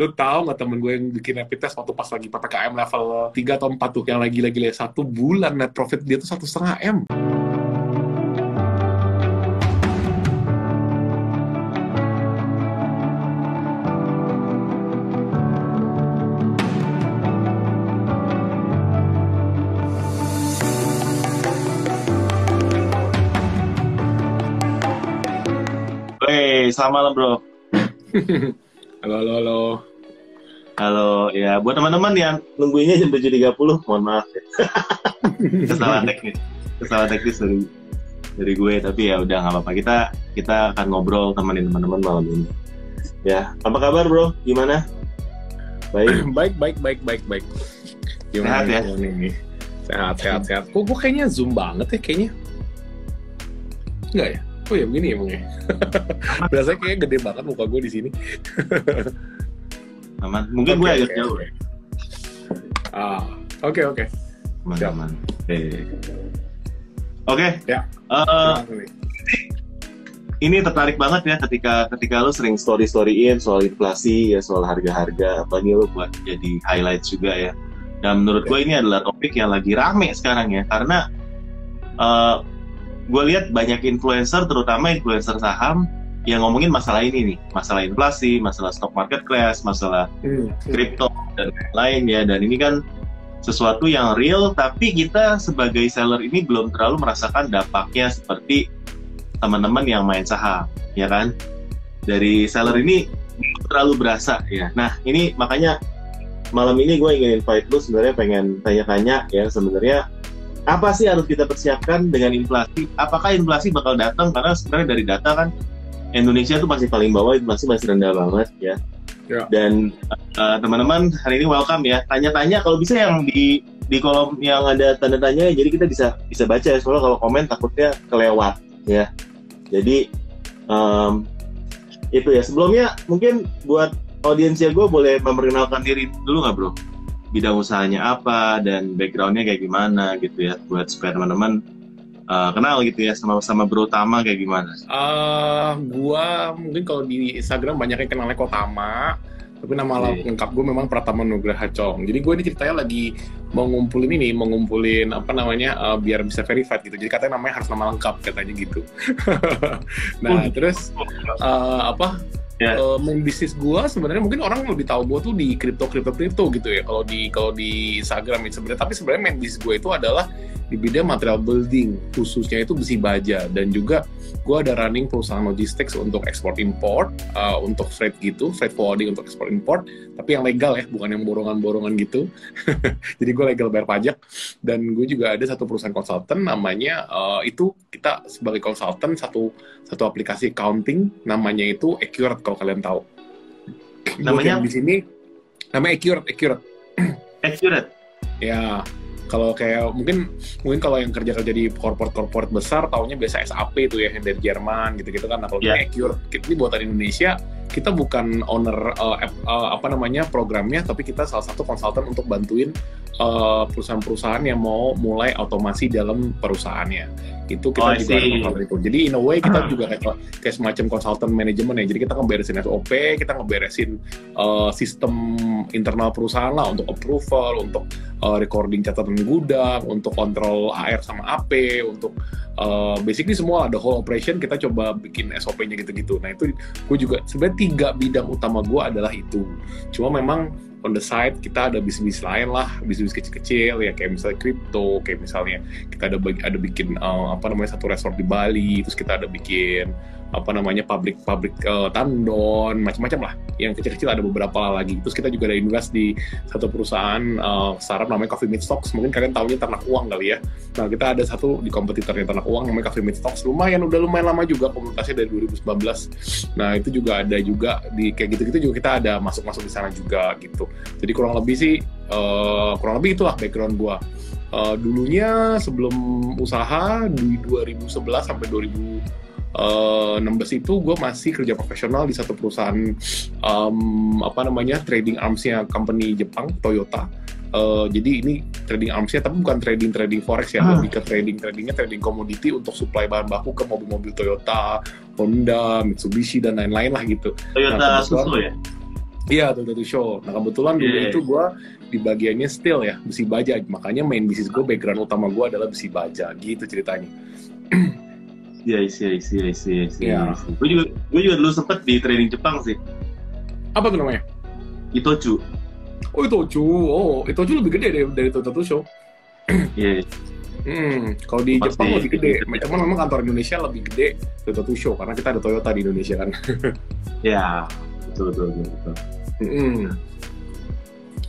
Lu tahu nggak temen gue yang bikin rapid test waktu pas lagi PPKM level 3 atau 4 tuh, yang lagi-lagi satu bulan net profit dia tuh satu setengah M. Wey, selamat malam bro. halo, halo, halo. Halo, ya buat teman-teman yang nungguinnya jam 7.30, mohon maaf ya. kesalahan teknis, kesalahan teknis dari dari gue, tapi ya udah nggak apa-apa. Kita kita akan ngobrol temenin teman-teman malam ini. Ya, apa kabar bro? Gimana? Baik. baik, baik, baik, baik, baik. Gimana sehat ya? Nih? Sehat, sehat, sehat. Kok gue kayaknya zoom banget ya kayaknya? Enggak ya? Oh ya begini ya emangnya. Biasanya kayaknya gede banget muka gue di sini. Aman. Mungkin gue agak jauh. Okay. Ah, oke oke. Aman, aman. Oke. Oke. Ya. Uh, ini tertarik banget ya ketika ketika lu sering story storyin soal inflasi ya soal harga-harga apa nih lu buat jadi highlight juga ya. Dan menurut gue ini adalah topik yang lagi rame sekarang ya karena uh, gue lihat banyak influencer terutama influencer saham yang ngomongin masalah ini nih masalah inflasi masalah stock market crash masalah kripto hmm. dan lain ya dan ini kan sesuatu yang real tapi kita sebagai seller ini belum terlalu merasakan dampaknya seperti teman-teman yang main saham ya kan dari seller ini terlalu berasa ya nah ini makanya malam ini gue ingin invite lu sebenarnya pengen tanya-tanya ya sebenarnya apa sih harus kita persiapkan dengan inflasi? Apakah inflasi bakal datang? Karena sebenarnya dari data kan Indonesia tuh masih paling bawah, inflasi masih rendah banget ya. ya. Dan uh, teman-teman hari ini welcome ya. Tanya-tanya kalau bisa yang di di kolom yang ada tanda tanya, jadi kita bisa bisa baca ya. Soalnya kalau komen takutnya kelewat ya. Jadi um, itu ya. Sebelumnya mungkin buat audiensnya gue boleh memperkenalkan diri dulu nggak bro? bidang usahanya apa dan backgroundnya kayak gimana gitu ya buat supaya teman-teman uh, kenal gitu ya sama sama Bro Tama kayak gimana? Uh, gua mungkin kalau di Instagram banyak yang kenalnya Kotama tapi nama yeah. lengkap gue memang Pratama Nugraha Cong. Jadi gue ini ceritanya lagi mau ngumpulin ini, mau ngumpulin apa namanya uh, biar bisa verified gitu. Jadi katanya namanya harus nama lengkap katanya gitu. nah oh, terus uh, apa? Yeah. Ya. uh, main bisnis gue sebenarnya mungkin orang lebih tahu gue tuh di kripto kripto kripto gitu ya. Kalau di kalau di Instagram itu sebenarnya. Tapi sebenarnya main bisnis gue itu adalah di bidang material building khususnya itu besi baja. Dan juga gue ada running perusahaan logistics untuk ekspor import uh, untuk freight gitu freight forwarding untuk ekspor import. Tapi yang legal ya bukan yang borongan-borongan gitu. Jadi gue legal bayar pajak. Dan gue juga ada satu perusahaan konsultan namanya uh, itu kita sebagai konsultan satu satu aplikasi accounting namanya itu Accurate kalau kalian tahu. Namanya di sini namanya Accurate Accurate. Accurate? Ya kalau kayak mungkin mungkin kalau yang kerja kerja di corporate corporate besar taunya biasa SAP itu ya dari Jerman gitu gitu kan. Nah kalau yeah. Accurate ini buatan Indonesia kita bukan owner uh, uh, apa namanya programnya tapi kita salah satu konsultan untuk bantuin perusahaan perusahaan-perusahaan yang mau mulai otomasi dalam perusahaannya. Itu kita oh, juga ada itu. Jadi in a way kita juga kayak, kayak semacam konsultan manajemen ya. Jadi kita ngeberesin SOP kita ngeberesin uh, sistem internal perusahaan lah untuk approval untuk uh, recording catatan gudang untuk kontrol AR sama AP untuk uh, basically semua ada whole operation kita coba bikin SOP-nya gitu-gitu. Nah itu gue juga sebenarnya tiga bidang utama gue adalah itu. Cuma memang on the side kita ada bisnis lain lah bisnis kecil-kecil ya kayak misalnya kripto kayak misalnya kita ada ada bikin uh, apa namanya satu resort di Bali terus kita ada bikin apa namanya pabrik pabrik uh, tandon macam-macam lah. Yang kecil-kecil ada beberapa lagi. Terus kita juga ada invest di satu perusahaan uh, startup namanya Coffee Meet Stocks. Mungkin kalian tahunya ternak uang kali ya. Nah kita ada satu di kompetitornya ternak uang namanya Coffee Meet Stocks. Lumayan udah lumayan lama juga komunikasinya dari 2019 nah itu juga ada juga di kayak gitu-gitu juga kita ada masuk-masuk di sana juga gitu jadi kurang lebih sih uh, kurang lebih itulah background gua uh, dulunya sebelum usaha di 2011 sampai 2000 uh, eh, 16 itu gue masih kerja profesional di satu perusahaan um, apa namanya trading armsnya company Jepang Toyota Uh, jadi ini trading armsnya tapi bukan trading trading forex ya, hmm. lebih ke trading tradingnya trading komoditi untuk supply bahan baku ke mobil-mobil Toyota, Honda, Mitsubishi dan lain-lain lah gitu. Toyota nah, Suzuki ya? Iya, tuh tuh show. Nah kebetulan dulu Yeah. itu gue di bagiannya still ya, besi baja. Makanya main bisnis gue, background utama gue adalah besi baja. Gitu ceritanya. Iya, iya, iya, iya, iya. Iya. Gue juga, gue juga dulu sempet di training Jepang sih. Apa tuh namanya? Itochu. Oh Itochu. Oh Itochu lebih gede dari dari tuh show. Iya. Hmm, kalau di Pasti. Jepang lebih gede. Cuman memang kantor Indonesia lebih gede Tutu Show karena kita ada Toyota di Indonesia kan. Ya, betul, betul, betul. betul. Hmm.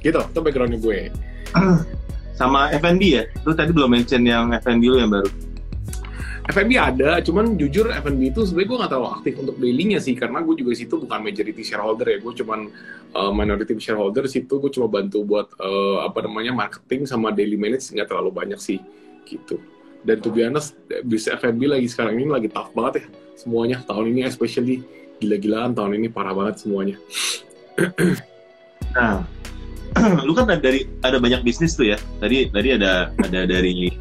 Gitu, itu backgroundnya gue. Sama F&B ya? Lu tadi belum mention yang F&B lu yang baru. F&B ada, cuman jujur F&B itu sebenarnya gue nggak terlalu aktif untuk daily-nya sih, karena gue juga situ bukan majority shareholder ya, gue cuman uh, minority shareholder situ gue cuma bantu buat uh, apa namanya marketing sama daily manage nggak terlalu banyak sih, gitu. Dan to be honest, bisnis F&B lagi sekarang ini lagi tough banget ya, semuanya tahun ini especially gila-gilaan tahun ini parah banget semuanya. Nah, lu kan dari ada banyak bisnis tuh ya. Tadi tadi ada ada dari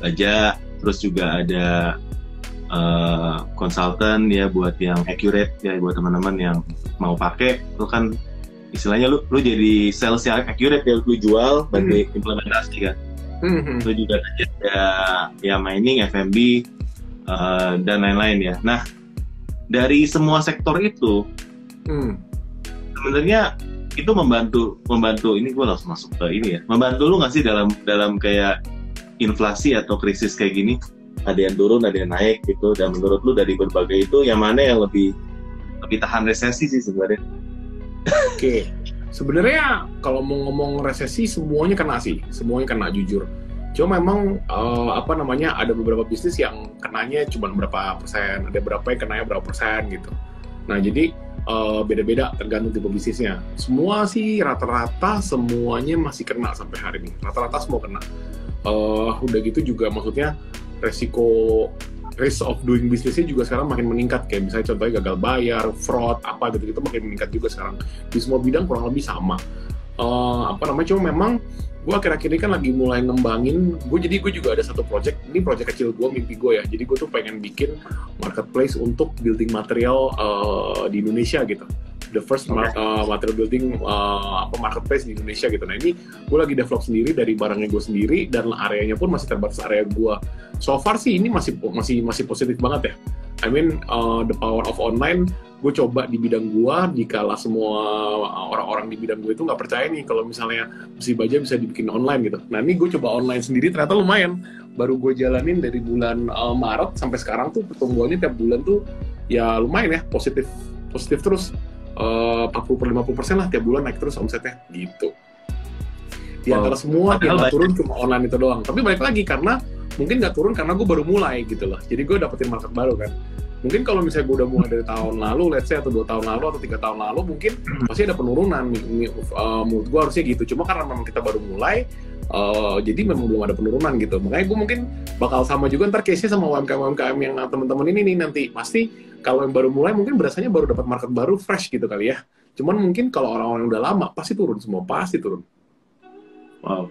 baja, terus juga ada eh, konsultan ya buat yang accurate ya buat teman-teman yang mau pakai. Lu kan istilahnya lu lu jadi sales yang accurate ya lu jual bantu implementasi kan. Hmm, Lu juga ada ya mining, FMB eh, dan lain-lain ya. Nah, dari semua sektor itu hmm. Sebenarnya itu membantu membantu ini gue langsung masuk ke ini ya. Membantu lu nggak sih dalam dalam kayak inflasi atau krisis kayak gini? Ada yang turun ada yang naik gitu. Dan menurut lu dari berbagai itu yang mana yang lebih lebih tahan resesi sih sebenarnya? Oke, sebenarnya kalau mau ngomong resesi semuanya kena sih, semuanya kena jujur. Cuma memang eh, apa namanya ada beberapa bisnis yang kenanya cuma berapa persen, ada berapa yang kenanya berapa persen gitu. Nah jadi eh, beda-beda tergantung tipe bisnisnya. Semua sih rata-rata semuanya masih kena sampai hari ini. Rata-rata semua kena. Eh, udah gitu juga maksudnya resiko risk of doing bisnisnya juga sekarang makin meningkat kayak misalnya contohnya gagal bayar, fraud, apa gitu-gitu makin meningkat juga sekarang di semua bidang kurang lebih sama. Eh, apa namanya cuma memang gue akhir-akhir ini kan lagi mulai ngembangin gue jadi gue juga ada satu project ini project kecil gue mimpi gue ya. Jadi gue tuh pengen bikin marketplace untuk building material eh, di Indonesia gitu. The first mar- eh, material building eh, apa marketplace di Indonesia gitu. Nah ini gue lagi develop sendiri dari barangnya gue sendiri dan areanya pun masih terbatas area gue so far sih ini masih masih masih positif banget ya I mean uh, the power of online gue coba di bidang gue dikala semua orang-orang di bidang gue itu nggak percaya nih kalau misalnya besi baja bisa dibikin online gitu. Nah ini gue coba online sendiri ternyata lumayan. Baru gue jalanin dari bulan uh, Maret sampai sekarang tuh pertumbuhannya tiap bulan tuh ya lumayan ya positif positif terus. Uh, 40 per 50 persen lah tiap bulan naik terus omsetnya gitu. Di Wow. antara semua Padahal yang turun cuma online itu doang. Tapi balik lagi karena mungkin nggak turun karena gue baru mulai gitu loh. Jadi gue dapetin market baru kan. Mungkin kalau misalnya gue udah mulai dari tahun lalu let's say atau dua tahun lalu atau tiga tahun lalu mungkin pasti ada penurunan uh, menurut gue harusnya gitu. Cuma karena memang kita baru mulai uh, jadi memang belum ada penurunan gitu. Makanya gue mungkin bakal sama juga ntar case-nya sama UMKM UMKM yang teman-teman ini nih nanti. Pasti kalau yang baru mulai mungkin berasanya baru dapat market baru fresh gitu kali ya. Cuman mungkin kalau orang-orang yang udah lama pasti turun semua pasti turun. Wow.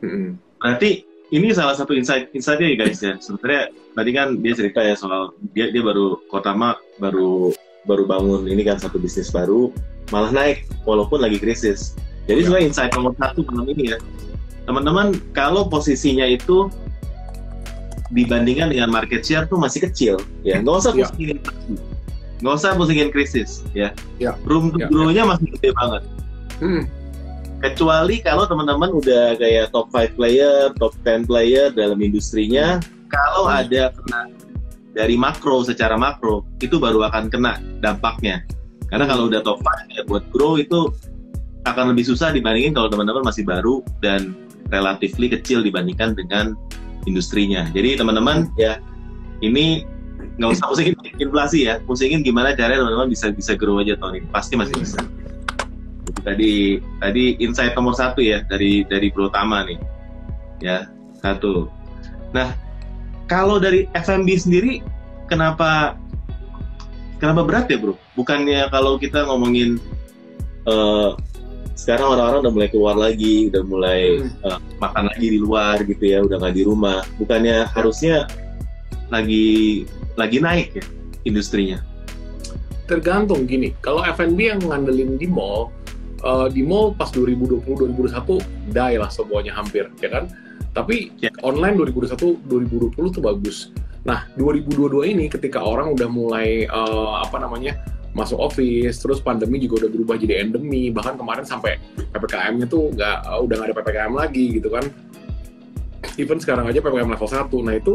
Mm-mm. berarti ini salah satu insight insightnya ya guys ya sebenarnya tadi kan dia cerita ya soal dia dia baru Kotama baru baru bangun ini kan satu bisnis baru malah naik walaupun lagi krisis jadi Ya. sebenarnya insight nomor satu malam ini ya teman-teman kalau posisinya itu dibandingkan dengan market share tuh masih kecil ya nggak usah Ya. pusingin nggak usah pusingin krisis ya Ya. room to Ya, grow-nya masih gede banget Hmm. Kecuali kalau teman-teman udah kayak top 5 player, top 10 player dalam industrinya, kalau Hmm. ada kena dari makro secara makro itu baru akan kena dampaknya. Karena kalau udah top 5 ya buat grow itu akan lebih susah dibandingin kalau teman-teman masih baru dan relatively kecil dibandingkan dengan industrinya. Jadi teman-teman ya ini nggak usah pusingin inflasi ya, pusingin gimana caranya teman-teman bisa bisa grow aja tahun ini. Pasti masih bisa. Tadi tadi insight nomor satu ya dari dari Bro Tama nih. Ya satu. Nah kalau dari FMB sendiri kenapa kenapa berat ya bro? Bukannya kalau kita ngomongin eh, sekarang orang-orang udah mulai keluar lagi udah mulai Hmm. eh, makan lagi di luar gitu ya udah nggak di rumah. Bukannya harusnya lagi lagi naik ya industrinya? Tergantung gini kalau F&B yang ngandelin di mall uh, di mall pas 2020 2021 die lah semuanya hampir ya kan? Tapi yeah. online 2021 2020 tuh bagus. Nah 2022 ini ketika orang udah mulai uh, apa namanya masuk office terus pandemi juga udah berubah jadi endemi bahkan kemarin sampai ppkm-nya tuh nggak uh, udah nggak ada ppkm lagi gitu kan. Even sekarang aja ppkm level 1 nah itu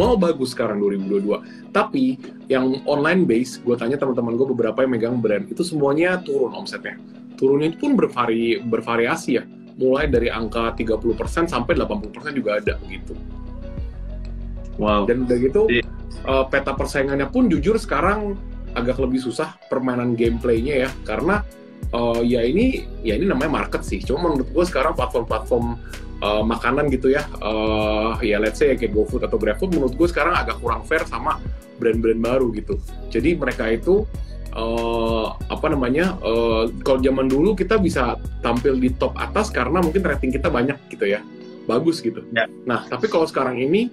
mau bagus sekarang 2022 tapi yang online base gue tanya teman-teman gue beberapa yang megang brand itu semuanya turun omsetnya. Turunnya itu pun bervari bervariasi ya. Mulai dari angka 30% sampai 80% juga ada gitu wow. Dan udah gitu uh, peta persaingannya pun jujur sekarang agak lebih susah permainan gameplaynya ya. Karena uh, ya ini ya ini namanya market sih. Cuma menurut gue sekarang platform-platform uh, makanan gitu ya. Uh, ya let's say kayak GoFood atau GrabFood menurut gue sekarang agak kurang fair sama brand-brand baru gitu. Jadi mereka itu uh, apa namanya uh, kalau zaman dulu kita bisa tampil di top atas karena mungkin rating kita banyak gitu ya. Bagus gitu. Ya. nah tapi kalau sekarang ini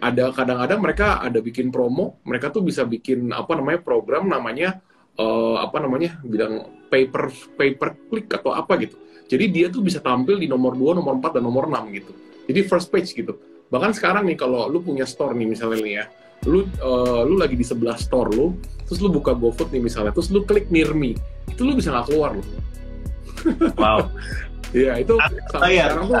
ada kadang-kadang mereka ada bikin promo mereka tuh bisa bikin apa namanya program namanya uh, apa namanya bilang paper paper click atau apa gitu jadi dia tuh bisa tampil di nomor 2, nomor 4, dan nomor 6 gitu. Jadi first page gitu. Bahkan sekarang nih kalau lu punya store nih misalnya nih ya, lu uh, lu lagi di sebelah store lu, terus lu buka GoFood nih misalnya, terus lu klik near me, itu lu bisa nggak keluar lu. Wow. Iya itu sampai ya, sekarang tuh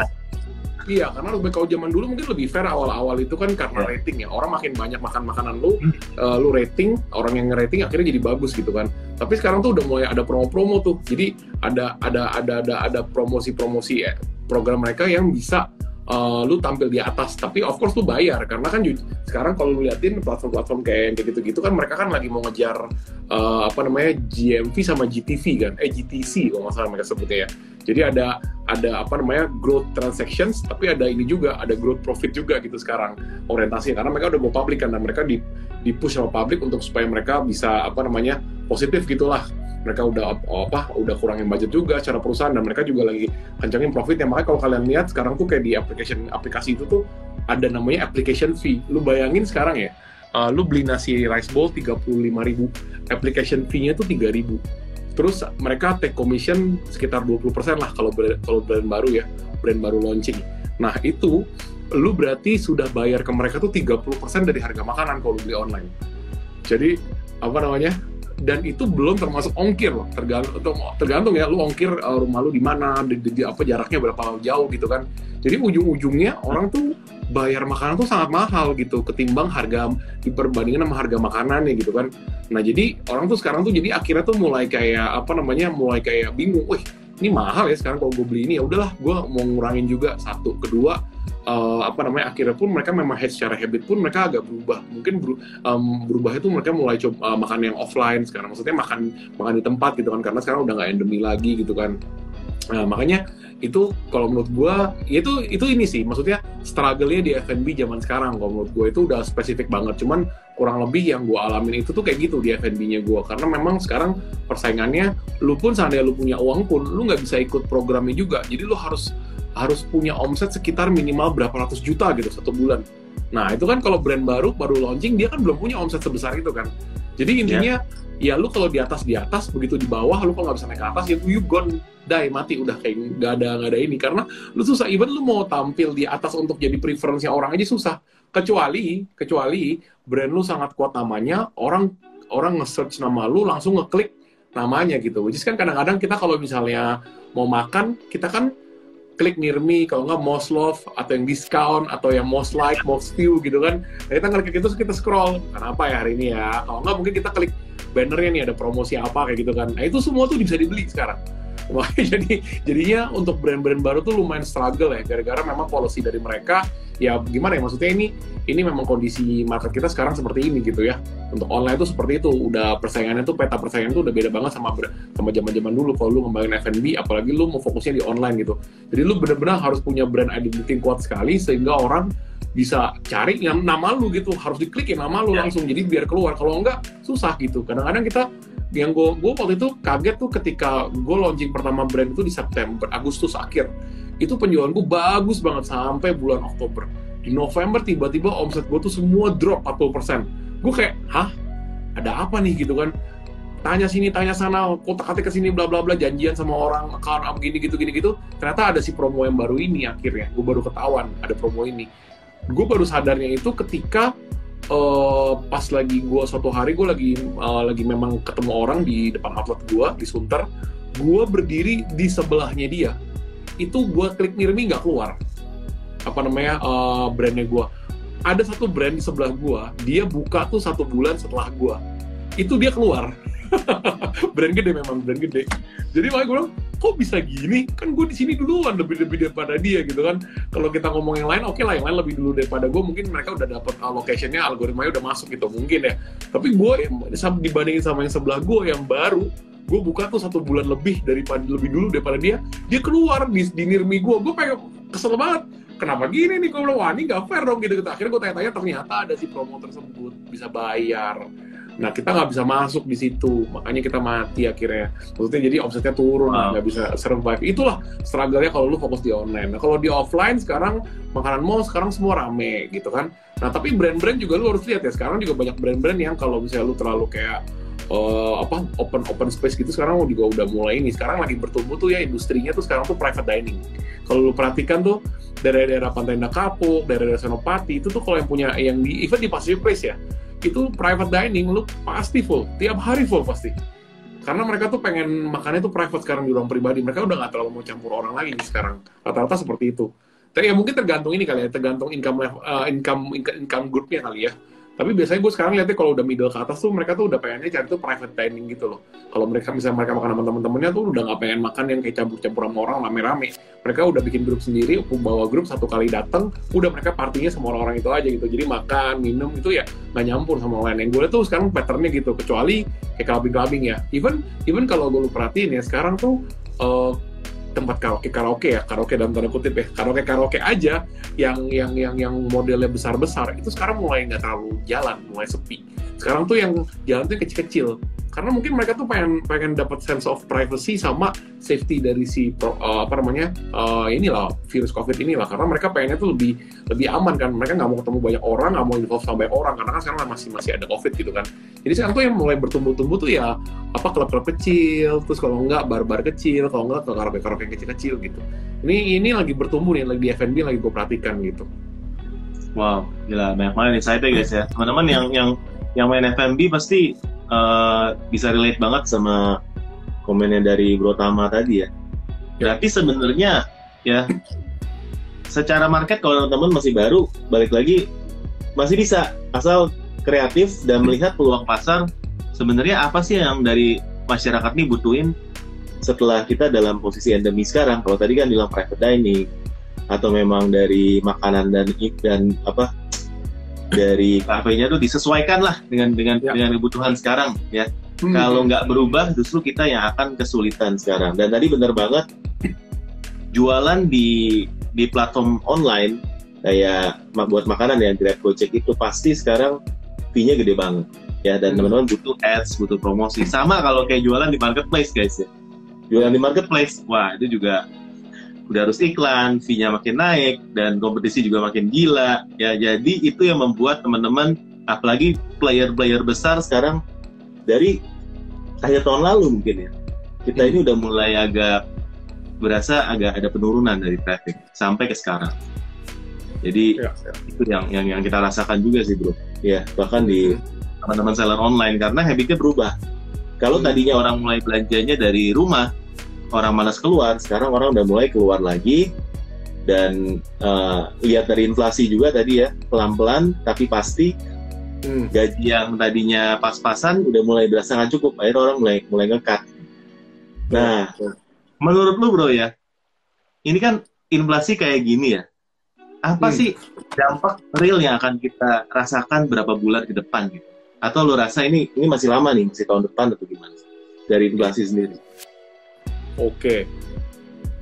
Iya, karena lebih kalau zaman dulu mungkin lebih fair awal-awal itu kan karena yeah. rating ya. Orang makin banyak makan makanan lu, hmm. uh, lu rating, orang yang ngerating akhirnya jadi bagus gitu kan. Tapi sekarang tuh udah mulai ada promo-promo tuh. Jadi ada ada ada ada ada promosi-promosi ya, program mereka yang bisa uh, lu tampil di atas. Tapi of course lu bayar. Karena kan sekarang kalau lu liatin platform-platform kayak gitu-gitu kan mereka kan lagi mau ngejar uh, apa namanya GMV sama GTV kan? Eh GTC kalau nggak salah mereka sebutnya ya. Jadi ada ada apa namanya growth transactions, tapi ada ini juga ada growth profit juga gitu sekarang orientasinya. Karena mereka udah mau public kan dan mereka di di push sama public untuk supaya mereka bisa apa namanya positif gitulah mereka udah apa udah kurangin budget juga secara perusahaan dan mereka juga lagi kencangin profitnya makanya kalau kalian lihat sekarang tuh kayak di application aplikasi itu tuh ada namanya application fee lu bayangin sekarang ya uh, lu beli nasi rice bowl 35.000 application fee-nya tuh 3.000 Terus mereka take commission sekitar 20% lah kalau kalau brand baru ya, brand baru launching. Nah, itu lu berarti sudah bayar ke mereka tuh 30% dari harga makanan kalau beli online. Jadi, apa namanya? Dan itu belum termasuk ongkir loh, tergantung tergantung ya lu ongkir uh, rumah lu di mana, di, di, di, apa jaraknya berapa jauh gitu kan. Jadi ujung-ujungnya orang tuh bayar makanan tuh sangat mahal gitu ketimbang harga diperbandingkan sama harga makanannya gitu kan. Nah jadi orang tuh sekarang tuh jadi akhirnya tuh mulai kayak apa namanya mulai kayak bingung, wih ini mahal ya sekarang kalau gue beli ini ya udahlah gue mau ngurangin juga satu kedua uh, apa namanya akhirnya pun mereka memang head secara habit pun mereka agak berubah. Mungkin ber, um, berubah itu mereka mulai coba uh, makan yang offline sekarang. Maksudnya makan makan di tempat gitu kan karena sekarang udah nggak endemi lagi gitu kan. Nah, makanya itu kalau menurut gue ya itu itu ini sih. Maksudnya struggle-nya di F&B zaman sekarang kalau menurut gue itu udah spesifik banget. Cuman kurang lebih yang gue alamin itu tuh kayak gitu di F&B-nya gue karena memang sekarang persaingannya lu pun seandainya lu punya uang pun lu nggak bisa ikut programnya juga. Jadi lu harus harus punya omset sekitar minimal berapa ratus juta gitu satu bulan. Nah itu kan kalau brand baru baru launching dia kan belum punya omset sebesar itu kan. Jadi intinya yeah ya lu kalau di atas di atas begitu di bawah lu kalau nggak bisa naik ke atas ya you gone. Die mati udah kayak nggak ada nggak ada ini. Karena lu susah even lu mau tampil di atas untuk jadi preference orang aja susah. Kecuali kecuali brand lu sangat kuat namanya orang orang nge-search nama lu langsung ngeklik namanya gitu. Is kan kadang-kadang kita kalau misalnya mau makan kita kan klik near me kalau nggak most love atau yang discount atau yang most like most view gitu kan nah, kita ngeklik itu kita scroll kenapa ya hari ini ya kalau nggak mungkin kita klik bannernya nih ada promosi apa kayak gitu kan. Nah itu semua tuh bisa dibeli sekarang. Jadi jadinya untuk brand-brand baru tuh lumayan struggle ya gara-gara memang policy dari mereka ya gimana ya maksudnya ini ini memang kondisi market kita sekarang seperti ini gitu ya. Untuk online tuh seperti itu udah persaingannya tuh peta persaingan tuh udah beda banget sama sama zaman-zaman dulu kalau lu ngembangin F&B apalagi lu mau fokusnya di online gitu. Jadi lu benar-benar harus punya brand identity kuat sekali sehingga orang bisa cari yang nama lu gitu harus diklik ya nama lu yeah. langsung jadi biar keluar. Kalau enggak susah gitu. Kadang-kadang kita yang gue gue waktu itu kaget tuh ketika gue launching pertama brand itu di September Agustus akhir. Itu penjualan gue bagus banget sampai bulan Oktober. Di November tiba-tiba omset gue tuh semua drop 40% gue kayak hah? Ada apa nih? Gitu kan. Tanya sini tanya sana kotak atik ke sini bla bla bla janjian sama orang account begini gitu gini gitu. Ternyata ada si promo yang baru ini akhirnya. Gue baru ketahuan ada promo ini gue baru sadarnya itu ketika uh, pas lagi gue suatu hari gue lagi uh, lagi memang ketemu orang di depan outlet gue di Sunter gue berdiri di sebelahnya dia. Itu gue klik nirmi nggak keluar. Apa namanya uh, brandnya gue ada satu brand di sebelah gue dia buka tuh satu bulan setelah gue itu dia keluar. Brand gede memang brand gede. Jadi makanya gue bilang kok bisa gini? Kan gue di sini duluan lebih lebih daripada dia gitu kan. Kalau kita ngomong yang lain oke okay lah yang lain lebih dulu daripada gue mungkin mereka udah dapat locationnya algoritmanya udah masuk gitu mungkin ya. Tapi gue dibandingin sama yang sebelah gue yang baru gue buka tuh satu bulan lebih daripada lebih dulu daripada dia. Dia keluar di, di nirmi gue gue pengen kesel banget. Kenapa gini nih? Gue bilang wah ini gak fair dong gitu, gitu. akhirnya gue tanya-tanya ternyata ada si promo tersebut. Bisa bayar Nah kita nggak bisa masuk di situ, makanya kita mati akhirnya. Maksudnya jadi omsetnya turun, nggak wow. bisa survive. Itulah struggle-nya kalau lu fokus di online. Nah kalau di offline sekarang makanan mall sekarang semua rame gitu kan. Nah tapi brand-brand juga lu harus lihat ya. Sekarang juga banyak brand-brand yang kalau misalnya lu terlalu kayak uh, apa open open space gitu sekarang juga udah mulai ini. Sekarang lagi bertumbuh tuh ya industrinya tuh sekarang tuh private dining. Kalau lu perhatikan tuh daerah-daerah Pantai Indah Kapuk, daerah-daerah Senopati itu tuh kalau yang punya yang di even di Pacific Place ya itu private dining lu pasti full. Tiap hari full pasti. Karena mereka tuh pengen makannya tuh private sekarang di ruang pribadi. Mereka udah nggak terlalu mau campur orang lagi nih sekarang. Rata-rata seperti itu. Tapi ya mungkin tergantung ini kali ya tergantung income uh, income income groupnya kali ya tapi biasanya gue sekarang lihatnya kalau udah middle ke atas tuh mereka tuh udah pengennya cari tuh private dining gitu loh. Kalau mereka misalnya mereka makan sama temen-temennya tuh udah nggak pengen makan yang kayak campur-campur sama orang rame-rame. Mereka udah bikin grup sendiri, bawa grup satu kali datang, udah mereka partinya sama orang-orang itu aja gitu. Jadi makan, minum itu ya nggak nyampur sama orang lain. Yang gue tuh sekarang patternnya gitu, kecuali kayak clubbing-clubbing ya. Even even kalau gue perhatiin ya sekarang tuh uh, tempat karaoke karaoke ya karaoke dalam tanda kutip ya karaoke karaoke aja yang yang yang yang modelnya besar besar itu sekarang mulai nggak terlalu jalan mulai sepi sekarang tuh yang jalan tuh kecil kecil karena mungkin mereka tuh pengen pengen dapat sense of privacy sama safety dari si pro, uh, apa namanya uh, inilah virus covid inilah. Karena mereka pengennya tuh lebih lebih aman kan. Mereka nggak mau ketemu banyak orang nggak mau involve sama banyak orang. Karena kan sekarang masih masih ada covid gitu kan. Jadi sekarang tuh yang mulai bertumbuh-tumbuh tuh ya apa klub-klub kecil terus kalau enggak bar-bar kecil kalau enggak ke karaoke-karaoke kecil-kecil gitu. Ini ini lagi bertumbuh nih lagi di F&B lagi gue perhatikan gitu. Wow gila banyak banget saya guys ya. Teman-teman yang yang yang main F&B pasti uh, bisa relate banget sama komennya dari Bro Tama tadi ya. Berarti sebenarnya ya secara market kalau teman-teman masih baru balik lagi masih bisa. Asal kreatif dan melihat peluang pasar sebenarnya apa sih yang dari masyarakat ini butuhin setelah kita dalam posisi endemi sekarang? Kalau tadi kan bilang private dining atau memang dari makanan dan dan apa dari kafenya tuh disesuaikan lah dengan dengan ya. dengan kebutuhan sekarang ya. Hmm. Kalau nggak berubah justru kita yang akan kesulitan sekarang. Dan tadi benar banget jualan di di platform online kayak buat makanan yang Grab Gojek itu pasti sekarang fee-nya gede banget ya dan hmm. teman-teman butuh ads, butuh promosi. Sama kalau kayak jualan di marketplace guys ya. Jualan di marketplace, wah itu juga udah harus iklan, fee-nya makin naik dan kompetisi juga makin gila. Ya, jadi itu yang membuat teman-teman apalagi player-player besar sekarang dari akhir tahun lalu mungkin ya. Kita hmm. ini udah mulai agak berasa agak ada penurunan dari traffic sampai ke sekarang. Jadi ya, ya. itu yang yang yang kita rasakan juga sih, Bro. Ya, bahkan di hmm. teman-teman seller online karena habitnya berubah. Kalau hmm. tadinya orang mulai belanjanya dari rumah, orang malas keluar, sekarang orang udah mulai keluar lagi dan uh, lihat dari inflasi juga tadi ya pelan-pelan tapi pasti hmm. gaji yang tadinya pas-pasan udah mulai berasa nggak cukup, akhirnya orang mulai mulai ngekat. Nah, menurut lu bro ya, ini kan inflasi kayak gini ya, apa hmm. sih dampak real yang akan kita rasakan berapa bulan ke depan gitu? Atau lu rasa ini ini masih lama nih, masih tahun depan atau gimana? Dari inflasi sendiri? Oke.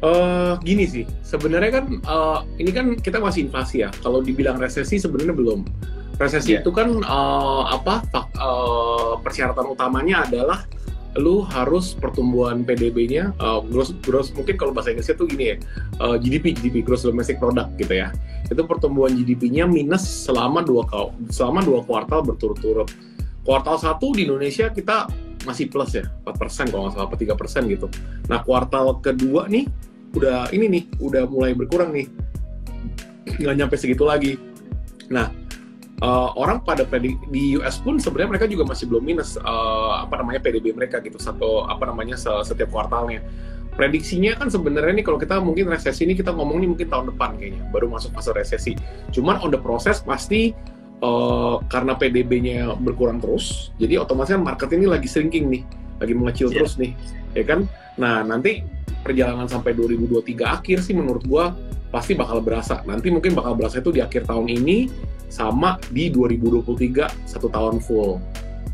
Uh, gini sih, sebenarnya kan uh, ini kan kita masih inflasi ya. Kalau dibilang resesi sebenarnya belum. Resesi yeah. itu kan uh, apa? Uh, persyaratan utamanya adalah lu harus pertumbuhan PDB-nya uh, gross gross mungkin kalau bahasa Inggrisnya tuh gini ya uh, GDP GDP gross domestic product gitu ya itu pertumbuhan GDP-nya minus selama dua selama dua kuartal berturut-turut kuartal satu di Indonesia kita masih plus ya 4% kalau nggak salah apa 3% gitu. Nah kuartal kedua nih udah ini nih udah mulai berkurang nih. Nggak nyampe segitu lagi. Nah uh, orang pada predik di US pun sebenarnya mereka juga masih belum minus uh, apa namanya PDB mereka gitu satu apa namanya setiap kuartalnya. Prediksinya kan sebenarnya nih kalau kita mungkin resesi ini kita ngomong nih mungkin tahun depan kayaknya baru masuk fase resesi. Cuman on the process pasti uh, karena PDB-nya berkurang terus jadi otomatis kan market ini lagi shrinking nih lagi mengecil yeah. terus nih ya kan nah nanti perjalanan sampai 2023 akhir sih menurut gua pasti bakal berasa nanti mungkin bakal berasa itu di akhir tahun ini sama di 2023 satu tahun full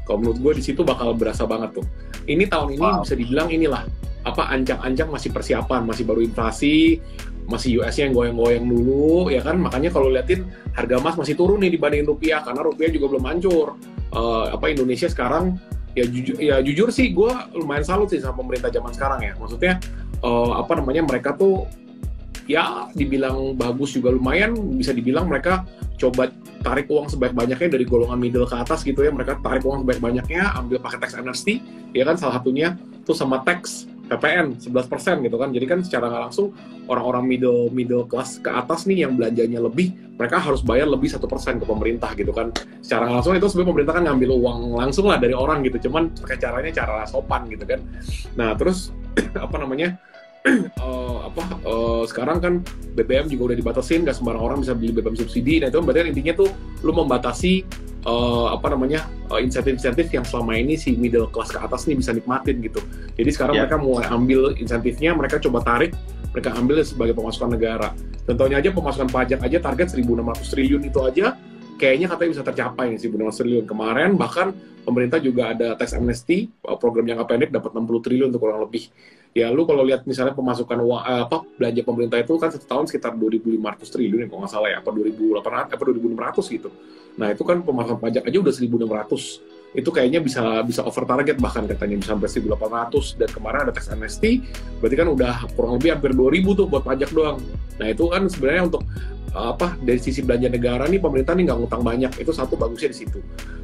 kalau menurut gue di situ bakal berasa banget tuh ini tahun ini wow. bisa dibilang inilah apa ancang-ancang masih persiapan, masih baru inflasi, masih US yang goyang-goyang dulu, ya kan? Makanya kalau liatin harga emas masih turun nih dibanding rupiah, karena rupiah juga belum hancur. Uh, apa Indonesia sekarang ya jujur, ya jujur sih gue lumayan salut sih sama pemerintah zaman sekarang ya. Maksudnya uh, apa namanya mereka tuh ya dibilang bagus juga lumayan, bisa dibilang mereka coba tarik uang sebanyak-banyaknya dari golongan middle ke atas gitu ya mereka tarik uang sebanyak-banyaknya ambil pakai tax amnesty ya kan salah satunya tuh sama tax PPN 11% gitu kan. Jadi kan secara nggak langsung orang-orang middle middle class ke atas nih yang belanjanya lebih, mereka harus bayar lebih satu persen ke pemerintah gitu kan. Secara nggak langsung itu sebenarnya pemerintah kan ngambil uang langsung lah dari orang gitu. Cuman pakai caranya cara sopan gitu kan. Nah terus apa namanya? uh, apa uh, sekarang kan BBM juga udah dibatasin, nggak sembarang orang bisa beli BBM subsidi. Nah itu berarti intinya tuh lu membatasi uh, apa namanya uh, insentif-insentif yang selama ini si middle class ke atas nih bisa nikmatin gitu. Jadi sekarang yeah. mereka mulai ambil insentifnya, mereka coba tarik, mereka ambil sebagai pemasukan negara. Contohnya aja pemasukan pajak aja target 1.600 triliun itu aja kayaknya katanya bisa tercapai nih 1.600 triliun. Kemarin bahkan pemerintah juga ada tax amnesty, eh, program jangka pendek dapat 60 triliun untuk kurang lebih. Ya lu kalau lihat misalnya pemasukan uang apa belanja pemerintah itu kan satu tahun sekitar 2.500 triliun ya kalau nggak salah ya apa 2.800 apa 2.600 gitu. Nah itu kan pemasukan pajak aja udah 1.600 itu kayaknya bisa bisa over target bahkan katanya bisa sampai 1.800 dan kemarin ada tax amnesty berarti kan udah kurang lebih hampir 2.000 tuh buat pajak doang. Nah itu kan sebenarnya untuk apa dari sisi belanja negara nih pemerintah nih nggak ngutang banyak. Itu satu bagusnya di situ.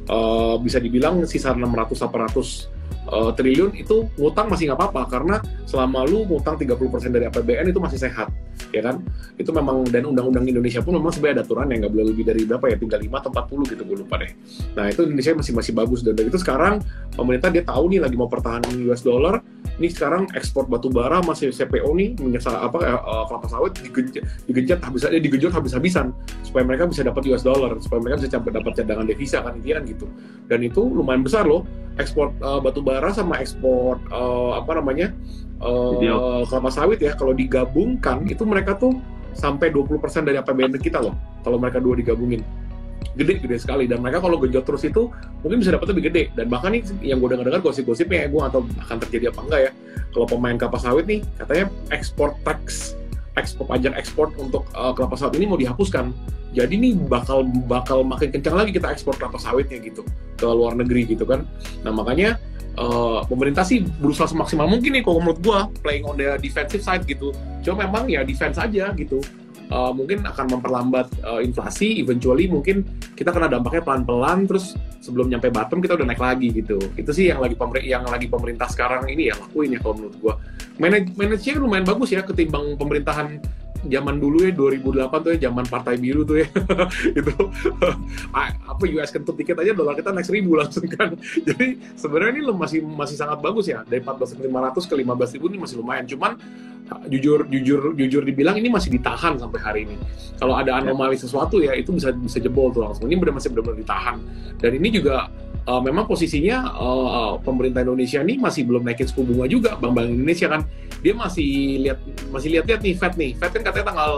Uh, bisa dibilang sisa 600 800 uh, triliun itu ngutang masih nggak apa-apa. Karena selama lu ngutang 30% dari APBN itu masih sehat ya kan? Itu memang dan undang-undang Indonesia pun memang sebenarnya ada aturan yang nggak boleh lebih dari berapa ya? Tinggal 5 atau 40 gitu gue lupa deh. Nah itu Indonesia masih masih bagus. Dan dari itu sekarang pemerintah dia tahu nih lagi mau pertahanan US dollar ini sekarang ekspor batu bara masih CPO nih menyesal apa uh, kelapa sawit digenjat, digenjat habis aja digejot habis-habisan supaya mereka bisa dapat US dollar supaya mereka bisa dapat cadangan devisa kan intinya kan gitu. Dan itu lumayan besar loh ekspor uh, batu bara sama ekspor uh, apa namanya uh, kelapa sawit ya kalau digabungkan itu mereka tuh sampai 20% dari APBN kita loh kalau mereka dua digabungin gede gede sekali. Dan mereka kalau genjot terus itu mungkin bisa dapat lebih gede. Dan bahkan nih yang gue dengar-dengar gosip-gosipnya ya gue atau akan terjadi apa enggak ya. Kalau pemain kelapa sawit nih katanya ekspor tax ekspor pajak ekspor untuk uh, kelapa sawit ini mau dihapuskan. Jadi nih bakal bakal makin kencang lagi kita ekspor kelapa sawitnya gitu ke luar negeri gitu kan. Nah makanya uh, pemerintah sih berusaha semaksimal mungkin nih kalau menurut gue playing on the defensive side gitu. Cuma memang ya defense aja gitu uh, mungkin akan memperlambat uh, inflasi eventually mungkin kita kena dampaknya pelan-pelan terus sebelum nyampe bottom kita udah naik lagi gitu. Itu sih yang lagi pemer yang lagi pemerintah sekarang ini ya lakuin ya kalau menurut gua. Manage lumayan bagus ya ketimbang pemerintahan zaman dulu ya 2008 tuh ya zaman partai biru tuh ya. Itu apa US kentut tiket aja dolar kita naik seribu langsung kan. Jadi sebenarnya ini masih masih sangat bagus ya dari 14.500 ke 15.000 ini masih lumayan. Cuman jujur jujur jujur dibilang ini masih ditahan sampai hari ini. Kalau ada anomali sesuatu ya itu bisa bisa jebol tuh langsung. Ini benar masih benar-benar ditahan. Dan ini juga uh, memang posisinya uh, pemerintah Indonesia ini masih belum naikin suku bunga juga. Bank-bank Indonesia kan dia masih lihat masih lihat-lihat nih Fed nih. Fed kan katanya tanggal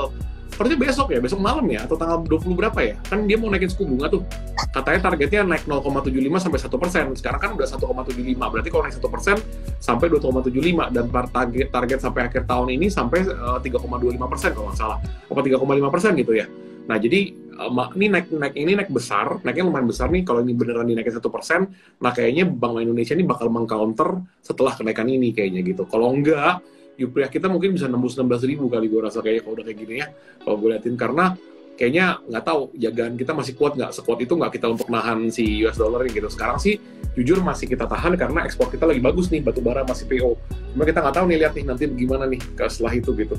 sepertinya besok ya besok malam ya atau tanggal 20 berapa ya? Kan dia mau naikin suku bunga tuh. Katanya targetnya naik 0,75 sampai 1 persen. Sekarang kan udah 1,75 berarti kalau naik 1 persen sampai 2,75 dan target target sampai akhir tahun ini sampai uh, 3,25 persen kalau nggak salah. Apa 3,5 persen gitu ya? Nah jadi uh, ini naik naik ini naik besar, naiknya lumayan besar nih. Kalau ini beneran dinaikin satu persen, nah kayaknya Bank Indonesia ini bakal mengcounter setelah kenaikan ini kayaknya gitu. Kalau enggak, rupiah kita mungkin bisa nembus 16 ribu kali gue rasa kayak kalau udah kayak gini ya. Kalau gue liatin. Karena kayaknya nggak tahu jagaan kita masih kuat nggak? Sekuat itu nggak kita untuk nahan si US dollar gitu. Sekarang sih jujur masih kita tahan karena ekspor kita lagi bagus nih batu bara masih PO cuma kita nggak tahu nih lihat nih nanti gimana nih setelah itu gitu.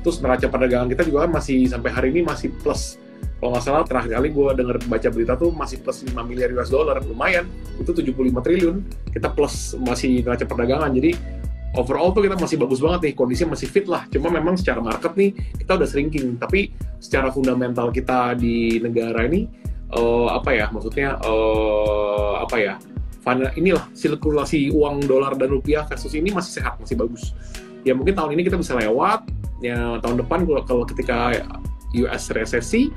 Terus neraca perdagangan kita juga kan masih sampai hari ini masih plus. Kalau nggak salah terakhir kali gue denger baca berita tuh masih plus 5 miliar US dollar lumayan. Itu 75 triliun kita plus masih neraca perdagangan. Jadi overall tuh kita masih bagus banget nih kondisinya masih fit lah. Cuma memang secara market nih kita udah shrinking. Tapi secara fundamental kita di negara ini uh, apa ya maksudnya uh, apa ya inilah sirkulasi uang dolar dan rupiah kasus ini masih sehat masih bagus. Ya mungkin tahun ini kita bisa lewat. Ya tahun depan kalau ketika US resesi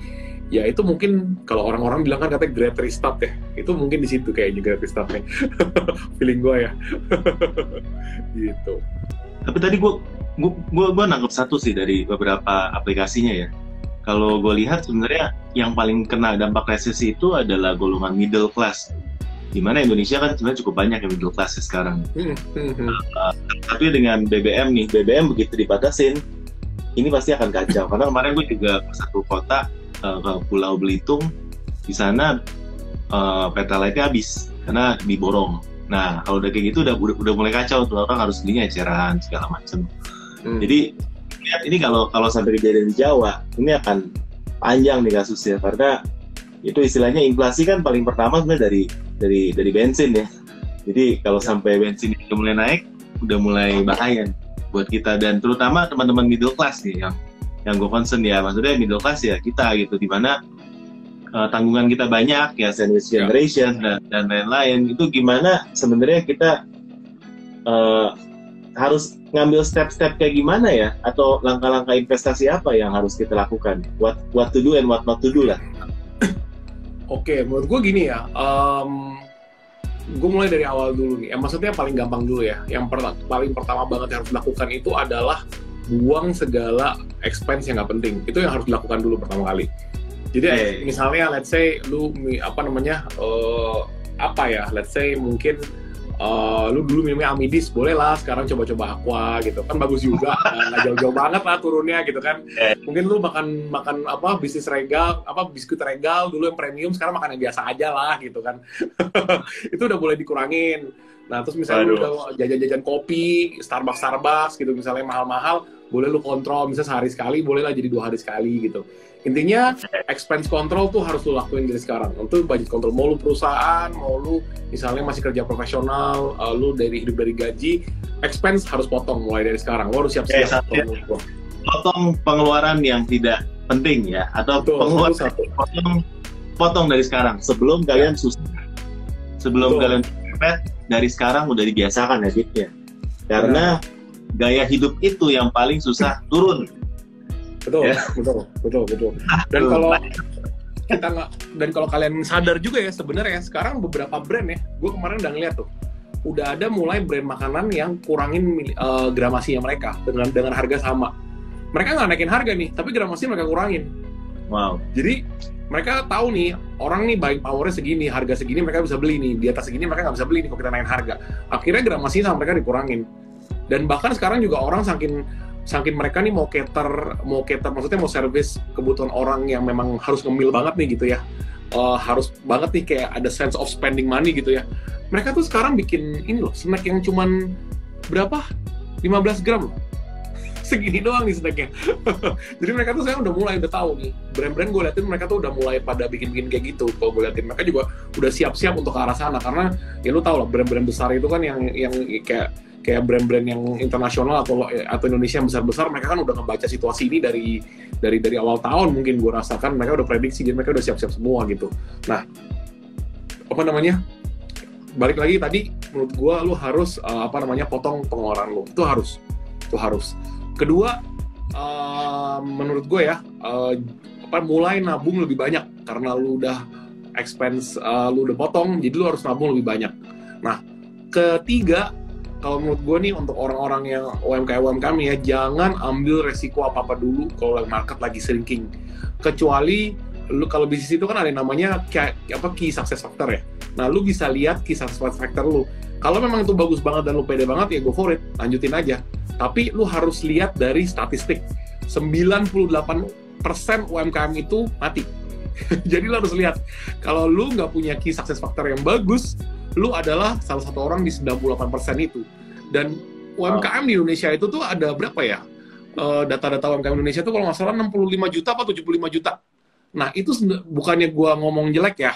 ya itu mungkin kalau orang-orang bilang kan katanya great restart ya itu mungkin di situ kayaknya great restartnya feeling gue ya gitu tapi tadi gue gue gue nangkep satu sih dari beberapa aplikasinya ya kalau gue lihat sebenarnya yang paling kena dampak resesi itu adalah golongan middle class di mana Indonesia kan sebenarnya cukup banyak yang middle class sekarang. Hmm, hmm. Uh, tapi dengan BBM nih, BBM begitu dibatasin, ini pasti akan kacau. Karena kemarin gue juga ke satu kota uh, ke Pulau Belitung di sana uh, pertalite habis karena diborong. Nah kalau udah kayak gitu udah udah, udah mulai kacau tuh orang harus belinya eceran segala macam. Hmm. Jadi lihat ini kalau kalau sampai kejadian di Jawa ini akan panjang nih kasusnya karena itu istilahnya inflasi kan paling pertama sebenarnya dari dari dari bensin ya. Jadi kalau sampai bensin udah mulai naik udah mulai bahaya buat kita dan terutama teman-teman middle class nih yang yang gue concern ya. Maksudnya middle class ya kita gitu di mana uh, tanggungan kita banyak ya sandwich ya. generation yeah. dan dan lain-lain. Itu gimana sebenarnya kita uh, harus ngambil step-step kayak gimana ya? Atau langkah-langkah investasi apa yang harus kita lakukan? What what to do and what not to do lah. Oke okay, menurut gue gini ya um, gue mulai dari awal dulu nih. Ya, maksudnya paling gampang dulu ya. Yang per paling pertama banget yang harus dilakukan itu adalah buang segala expense yang nggak penting. Itu yang harus dilakukan dulu pertama kali. Jadi yeah. misalnya let's say lu apa namanya uh, apa ya let's say mungkin uh, lu dulu minumnya amidis boleh lah sekarang coba-coba aqua gitu. Kan bagus juga nggak jauh-jauh banget lah turunnya gitu kan. Yeah. mungkin lu makan makan apa bisnis regal apa biskuit regal dulu yang premium sekarang makan yang biasa aja lah gitu kan. Itu udah boleh dikurangin nah terus misalnya Aduh. lu udah jajan-jajan kopi Starbucks Starbucks gitu misalnya mahal-mahal boleh lu kontrol misalnya sehari sekali boleh lah jadi dua hari sekali gitu intinya expense control tuh harus lu lakuin dari sekarang untuk budget control mau lu perusahaan mau lu misalnya masih kerja profesional uh, lu dari hidup dari gaji expense harus potong mulai dari sekarang lu harus siap-siap okay, potong pengeluaran yang tidak penting ya atau Betul, pengeluaran satu. potong potong dari sekarang sebelum ya. kalian susah sebelum Betul. kalian dari sekarang udah dibiasakan ya karena ya gaya hidup itu yang paling susah turun. Betul, ya? betul, betul, betul. Dan kalau kita nggak dan kalau kalian sadar juga ya sebenarnya sekarang beberapa brand ya, gue kemarin udah ngeliat tuh, udah ada mulai brand makanan yang kurangin uh, gramasinya mereka dengan dengan harga sama. Mereka nggak naikin harga nih, tapi gramasi mereka kurangin. Wow. Jadi mereka tahu nih orang nih buying powernya segini, harga segini mereka bisa beli nih, di atas segini mereka nggak bisa beli nih kalau kita naikin harga. Akhirnya gramasi sama mereka dikurangin. Dan bahkan sekarang juga orang saking saking mereka nih mau cater mau cater maksudnya mau service kebutuhan orang yang memang harus ngemil banget nih gitu ya. Uh, harus banget nih kayak ada sense of spending money gitu ya. Mereka tuh sekarang bikin ini loh snack yang cuman berapa? 15 gram loh segini doang nih snacknya. Jadi mereka tuh saya udah mulai udah tahu nih. Brand-brand gue liatin mereka tuh udah mulai pada bikin-bikin kayak gitu. Kalau gue liatin mereka juga udah siap-siap untuk ke arah sana. Karena ya lu tau lah brand-brand besar itu kan yang yang kayak kayak brand-brand yang internasional atau atau Indonesia yang besar-besar mereka kan udah ngebaca situasi ini dari dari dari awal tahun mungkin gue rasakan. Mereka udah prediksi jadi mereka udah siap-siap semua gitu. Nah apa namanya? Balik lagi tadi menurut gue lu harus uh, apa namanya potong pengeluaran lu. Itu harus. Itu harus kedua uh, menurut gue ya uh, apa mulai nabung lebih banyak karena lu udah expense uh, lu udah potong jadi lu harus nabung lebih banyak. Nah ketiga kalau menurut gue nih untuk orang-orang yang UMKM UMKM ya jangan ambil resiko apa apa dulu kalau market lagi shrinking. Kecuali lu kalau bisnis itu kan ada namanya kayak apa key success factor ya. Nah lu bisa lihat key success factor lu. Kalau memang itu bagus banget dan lu pede banget ya go for it lanjutin aja tapi lu harus lihat dari statistik 98 persen UMKM itu mati. Jadi lo harus lihat, kalau lu nggak punya key success factor yang bagus, lu adalah salah satu orang di 98% itu. Dan UMKM di Indonesia itu tuh ada berapa ya? Eh, data-data uh, UMKM Indonesia itu kalau nggak salah 65 juta atau 75 juta. Nah, itu bukannya gua ngomong jelek ya.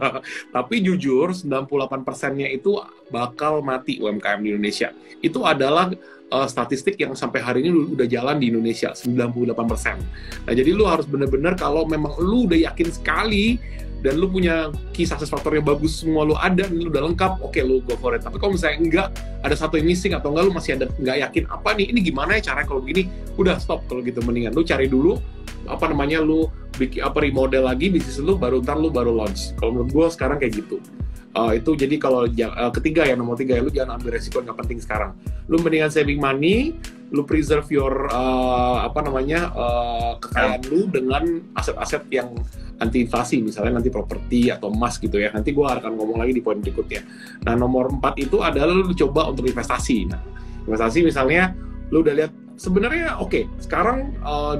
Tapi jujur, 98 persennya itu bakal mati UMKM di Indonesia. Itu adalah uh, statistik yang sampai hari ini udah jalan di Indonesia 98%. Nah, jadi lu harus bener-bener kalau memang lu udah yakin sekali dan lu punya key success factor yang bagus semua lu ada lu udah lengkap oke okay, lu go for it. Tapi kalau misalnya enggak ada satu yang missing atau enggak lu masih ada nggak yakin apa nih ini gimana ya caranya kalau begini udah stop kalau gitu. Mendingan lu cari dulu apa namanya lu bikin apa remodel lagi bisnis lu baru ntar lu baru launch. Kalau menurut gue sekarang kayak gitu uh, itu jadi kalau uh, ketiga ya nomor tiga ya lu jangan ambil resiko nggak penting sekarang. Lu mendingan saving money lu preserve your uh, apa namanya uh, kekayaan lu dengan aset-aset yang anti inflasi misalnya nanti properti atau emas gitu ya. Nanti gue akan ngomong lagi di poin berikutnya. Nah nomor empat itu adalah lu coba untuk investasi. Nah investasi misalnya lu udah lihat sebenarnya oke okay, sekarang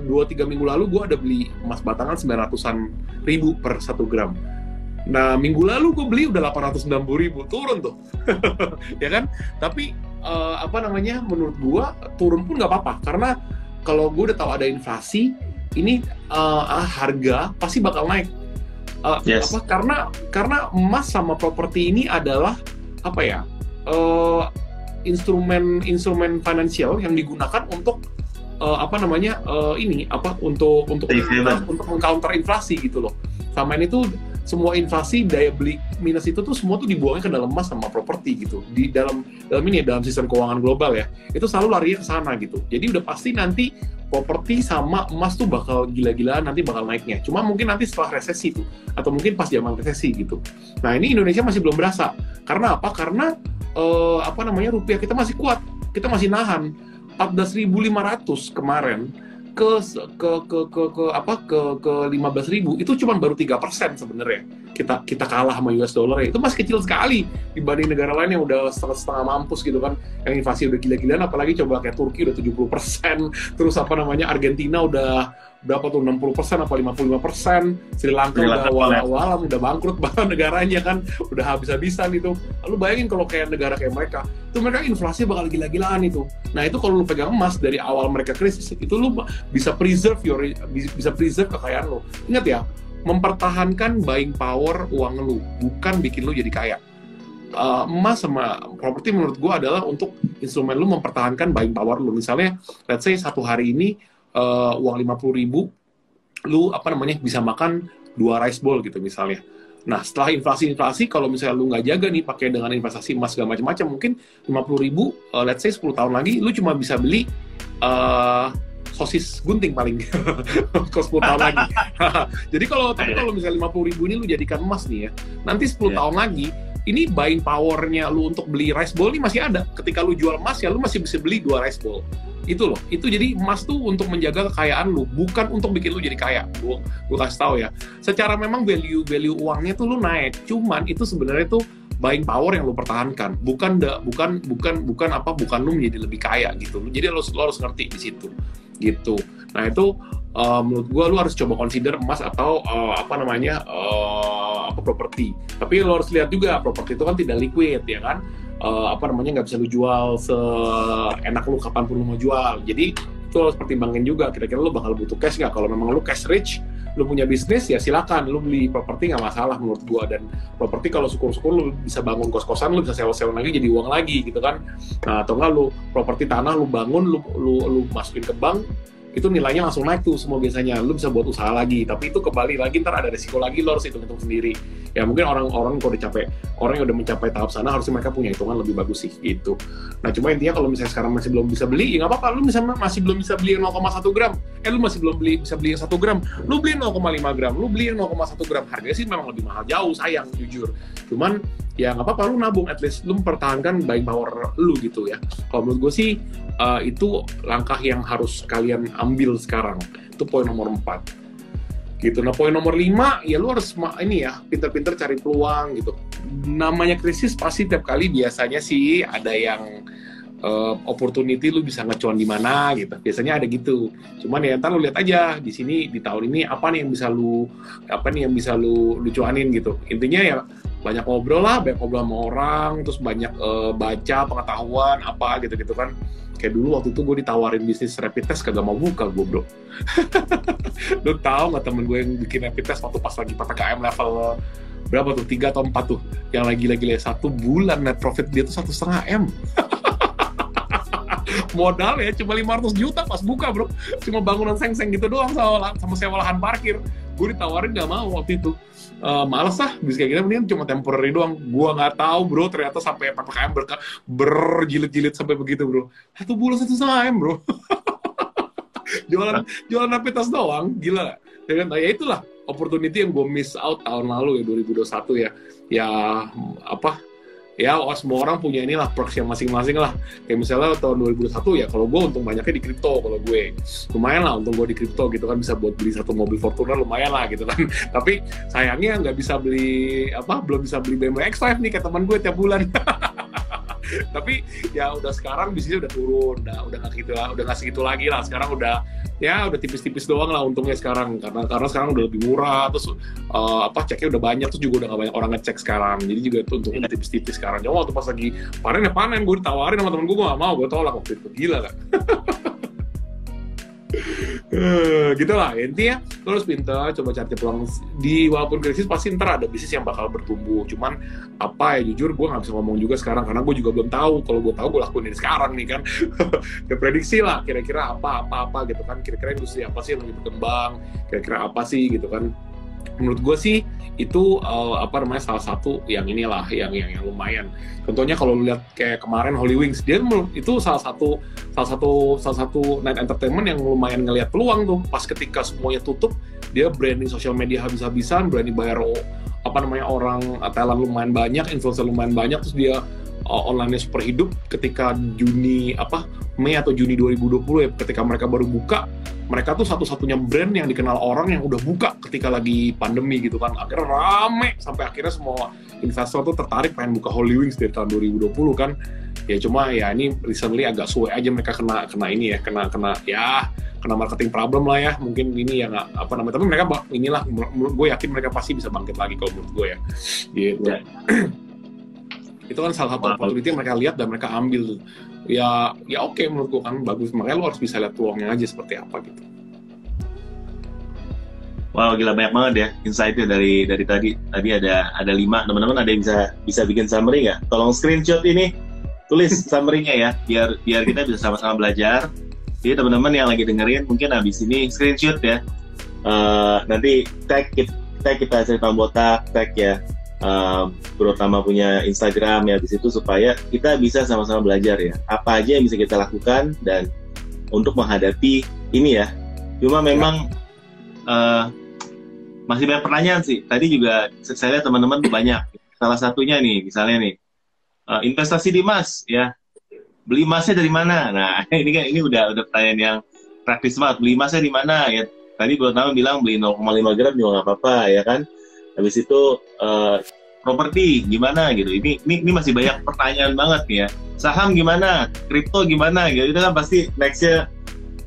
dua uh, tiga minggu lalu gue ada beli emas batangan sembilan ratusan ribu per satu gram Nah, minggu lalu gue beli udah 890 ribu, turun tuh. ya kan? Tapi, uh, apa namanya, menurut gue turun pun nggak apa-apa. Karena kalau gue udah tahu ada inflasi, ini uh, harga pasti bakal naik. Uh, yes. apa karena karena emas sama properti ini adalah apa ya uh, instrumen instrumen finansial yang digunakan untuk uh, apa namanya uh, ini apa untuk untuk untuk, untuk mengcounter inflasi gitu loh sama ini tuh semua inflasi daya beli minus itu tuh semua tuh dibuangnya ke dalam emas sama properti gitu. Di dalam dalam ini ya dalam sistem keuangan global ya. Itu selalu lari ke sana gitu. Jadi udah pasti nanti properti sama emas tuh bakal gila-gilaan nanti bakal naiknya. Cuma mungkin nanti setelah resesi tuh atau mungkin pas zaman resesi gitu. Nah ini Indonesia masih belum berasa. Karena apa? Karena uh, apa namanya rupiah kita masih kuat. Kita masih nahan. 14.500 kemarin ke ke ke ke, ke apa ke ke lima belas ribu itu cuma baru tiga persen sebenarnya. Kita kita kalah sama US dollar ya. Itu masih kecil sekali dibanding negara lain yang udah setengah, setengah mampus gitu kan. Yang inflasi udah gila-gilaan apalagi coba kayak Turki udah 70 persen. Terus apa namanya Argentina udah berapa tuh? 60 persen apa 55 persen? Sri Lanka Sri udah awal-awalan udah. bangkrut bahkan negaranya kan. Udah habis-habisan itu. Lalu bayangin kalau kayak negara kayak mereka. Itu mereka inflasi bakal gila-gilaan itu. Nah itu kalau lu pegang emas dari awal mereka krisis itu lu bisa preserve your bisa preserve kekayaan lu. Ingat ya mempertahankan buying power uang lu bukan bikin lu jadi kaya. Uh, emas sama properti menurut gue adalah untuk instrumen lu mempertahankan buying power lu. Misalnya let's say satu hari ini uh, uang lima puluh ribu lu apa namanya bisa makan dua rice bowl gitu misalnya Nah, setelah inflasi-inflasi, kalau misalnya lu nggak jaga nih pakai dengan investasi emas segala macam-macam, mungkin lima puluh ribu, uh, let's say 10 tahun lagi, lu cuma bisa beli uh, sosis gunting paling ke 10 tahun lagi. Jadi kalau tapi kalau misalnya lima puluh ribu ini lu jadikan emas nih ya, nanti 10 yeah. tahun lagi ini buying powernya lu untuk beli rice bowl ini masih ada. Ketika lu jual emas ya lu masih bisa beli dua rice bowl. Itu loh. Itu jadi emas tuh untuk menjaga kekayaan lu bukan untuk bikin lu jadi kaya. Gua gua kasih tahu ya. Secara memang value value uangnya tuh lu naik. Cuman itu sebenarnya tuh buying power yang lu pertahankan. Bukan da, bukan bukan bukan apa bukan lu menjadi lebih kaya gitu. Jadi lu, lu harus ngerti di situ. Gitu nah itu uh, menurut gua lu harus coba consider emas atau uh, apa namanya uh, apa properti. Tapi lu harus lihat juga properti itu kan tidak liquid ya kan? Uh, apa namanya nggak bisa lu jual seenak lu kapan pun lu mau jual. Jadi itu harus pertimbangin juga kira-kira lu bakal butuh cash nggak? Kalau memang lu cash rich lu punya bisnis ya silakan. Lu beli properti nggak masalah menurut gua. Dan properti kalau syukur-syukur lu bisa bangun kos-kosan lu bisa sewa-sewa lagi jadi uang lagi gitu kan? Nah atau enggak lu properti tanah lu bangun lu lu, lu masukin ke bank itu nilainya langsung naik tuh semua biasanya. Lu bisa buat usaha lagi tapi itu kembali lagi ntar ada resiko lagi lo harus hitung-hitung sendiri ya mungkin orang-orang kalau dicapai orang yang udah mencapai tahap sana harusnya mereka punya hitungan lebih bagus sih gitu. Nah cuma intinya kalau misalnya sekarang masih belum bisa beli ya nggak apa-apa. Lu misalnya masih belum bisa beli 0,1 gram eh lu masih belum beli bisa beli yang 1 gram lu beli 0,5 gram lu beli 0,1 gram harganya sih memang lebih mahal jauh sayang jujur. Cuman ya nggak apa-apa lu nabung at least lu mempertahankan buying power lu gitu ya. Kalau menurut gue sih uh, itu langkah yang harus kalian ambil sekarang. Itu poin nomor 4 gitu nah poin nomor 5 ya lu harus ini ya pinter-pinter cari peluang gitu namanya krisis pasti tiap kali biasanya sih ada yang uh, opportunity lu bisa ngecuan di mana gitu. Biasanya ada gitu. Cuman ya ntar lu lihat aja di sini di tahun ini apa nih yang bisa lu apa nih yang bisa lu lu cuanin gitu. Intinya ya banyak ngobrol lah, banyak ngobrol sama orang, terus banyak uh, baca pengetahuan apa gitu-gitu kan. Kayak dulu waktu itu gue ditawarin bisnis rapid test kagak mau buka gue bro. lu tahu nggak temen gue yang bikin rapid test waktu pas lagi ppkm level berapa tuh? Tiga atau empat tuh? Yang lagi-lagi satu bulan net profit dia tuh satu setengah m. Modal ya cuma 500 juta pas buka bro. Cuma bangunan seng-seng gitu doang sama, sama sewa lahan parkir. Gue ditawarin gak mau waktu itu uh, males lah bisa kayak gitu mendingan cuma temporary doang. Gue nggak tahu bro ternyata sampai ppkm ber berjilid-jilid sampai begitu bro. Satu bulan satu setengah m bro. Jualan jualan rapid test doang gila. Ya kan? Nah, ya itulah opportunity yang gue miss out tahun lalu ya 2021 ya. Ya apa ya oh, semua orang punya inilah perks yang masing-masing lah. Kayak misalnya tahun 2021 ya kalau gue untung banyaknya di kripto kalau gue. Lumayan lah untung gue di kripto gitu kan bisa buat beli satu mobil Fortuner lumayan lah gitu kan. Tapi sayangnya nggak bisa beli apa belum bisa beli BMW X5 nih kayak teman gue tiap bulan tapi ya udah sekarang bisnisnya udah turun udah udah nggak gitu lah udah nggak segitu lagi lah. Sekarang udah ya udah tipis-tipis doang lah untungnya sekarang. Karena karena sekarang udah lebih murah terus uh, apa ceknya udah banyak terus juga udah gak banyak orang ngecek sekarang. Jadi juga itu untungnya udah tipis-tipis sekarang. Cuma waktu pas lagi panen ya panen gue ditawarin sama temen gue gue gak mau gue tolak waktu itu. Gila kan gitu lah. Intinya lo harus pintar coba cari peluang di walaupun krisis pasti ntar ada bisnis yang bakal bertumbuh. Cuman apa ya jujur gue nggak bisa ngomong juga sekarang. Karena gue juga belum tahu. Kalau gue tahu gue lakuin ini sekarang nih kan. Ya prediksi lah kira-kira apa apa apa gitu kan. Kira-kira industri apa sih yang lebih berkembang? Kira-kira apa sih gitu kan menurut gue sih itu uh, apa namanya salah satu yang inilah yang yang, yang lumayan. Contohnya kalau lihat kayak kemarin Holy Wings dia itu salah satu salah satu salah satu night entertainment yang lumayan ngelihat peluang tuh pas ketika semuanya tutup dia branding sosial media habis-habisan, berani bayar apa namanya orang talent lumayan banyak, influencer lumayan banyak terus dia uh, online-nya super hidup ketika Juni apa Mei atau Juni 2020 ya ketika mereka baru buka mereka tuh satu-satunya brand yang dikenal orang yang udah buka ketika lagi pandemi gitu kan. Akhirnya rame sampai akhirnya semua investor tuh tertarik pengen buka Holy Wings dari tahun 2020 kan. Ya cuma ya ini recently agak suwe aja mereka kena kena ini ya kena kena ya kena marketing problem lah ya. Mungkin ini yang apa namanya tapi mereka inilah gue yakin mereka pasti bisa bangkit lagi kalau menurut gue ya. Gitu. Ya. Itu kan salah satu opportunity yang mereka lihat dan mereka ambil ya ya oke okay, menurut gue kan bagus makanya lo harus bisa lihat peluangnya aja seperti apa gitu Wow, gila banyak banget ya insightnya dari dari tadi. Tadi ada ada lima. Teman-teman ada yang bisa bisa bikin summary nggak? Tolong screenshot ini, tulis summary-nya ya, biar biar kita bisa sama-sama belajar. Jadi teman-teman yang lagi dengerin mungkin habis ini screenshot ya. Uh, nanti tag kita, tag kita cerita botak, tag ya uh, terutama punya Instagram ya di situ supaya kita bisa sama-sama belajar ya. Apa aja yang bisa kita lakukan dan untuk menghadapi ini ya. Cuma memang uh, masih banyak pertanyaan sih. Tadi juga saya lihat teman-teman banyak. Salah satunya nih misalnya nih uh, investasi di emas ya. Beli emasnya dari mana? Nah ini kan ini udah udah pertanyaan yang praktis banget. Beli emasnya di mana? Ya tadi tahu bilang beli 0,5 gram juga nggak apa-apa ya kan habis itu uh, properti gimana gitu. Ini, ini ini masih banyak pertanyaan banget nih ya. Saham gimana? Kripto gimana? Gitu itu kan pasti nextnya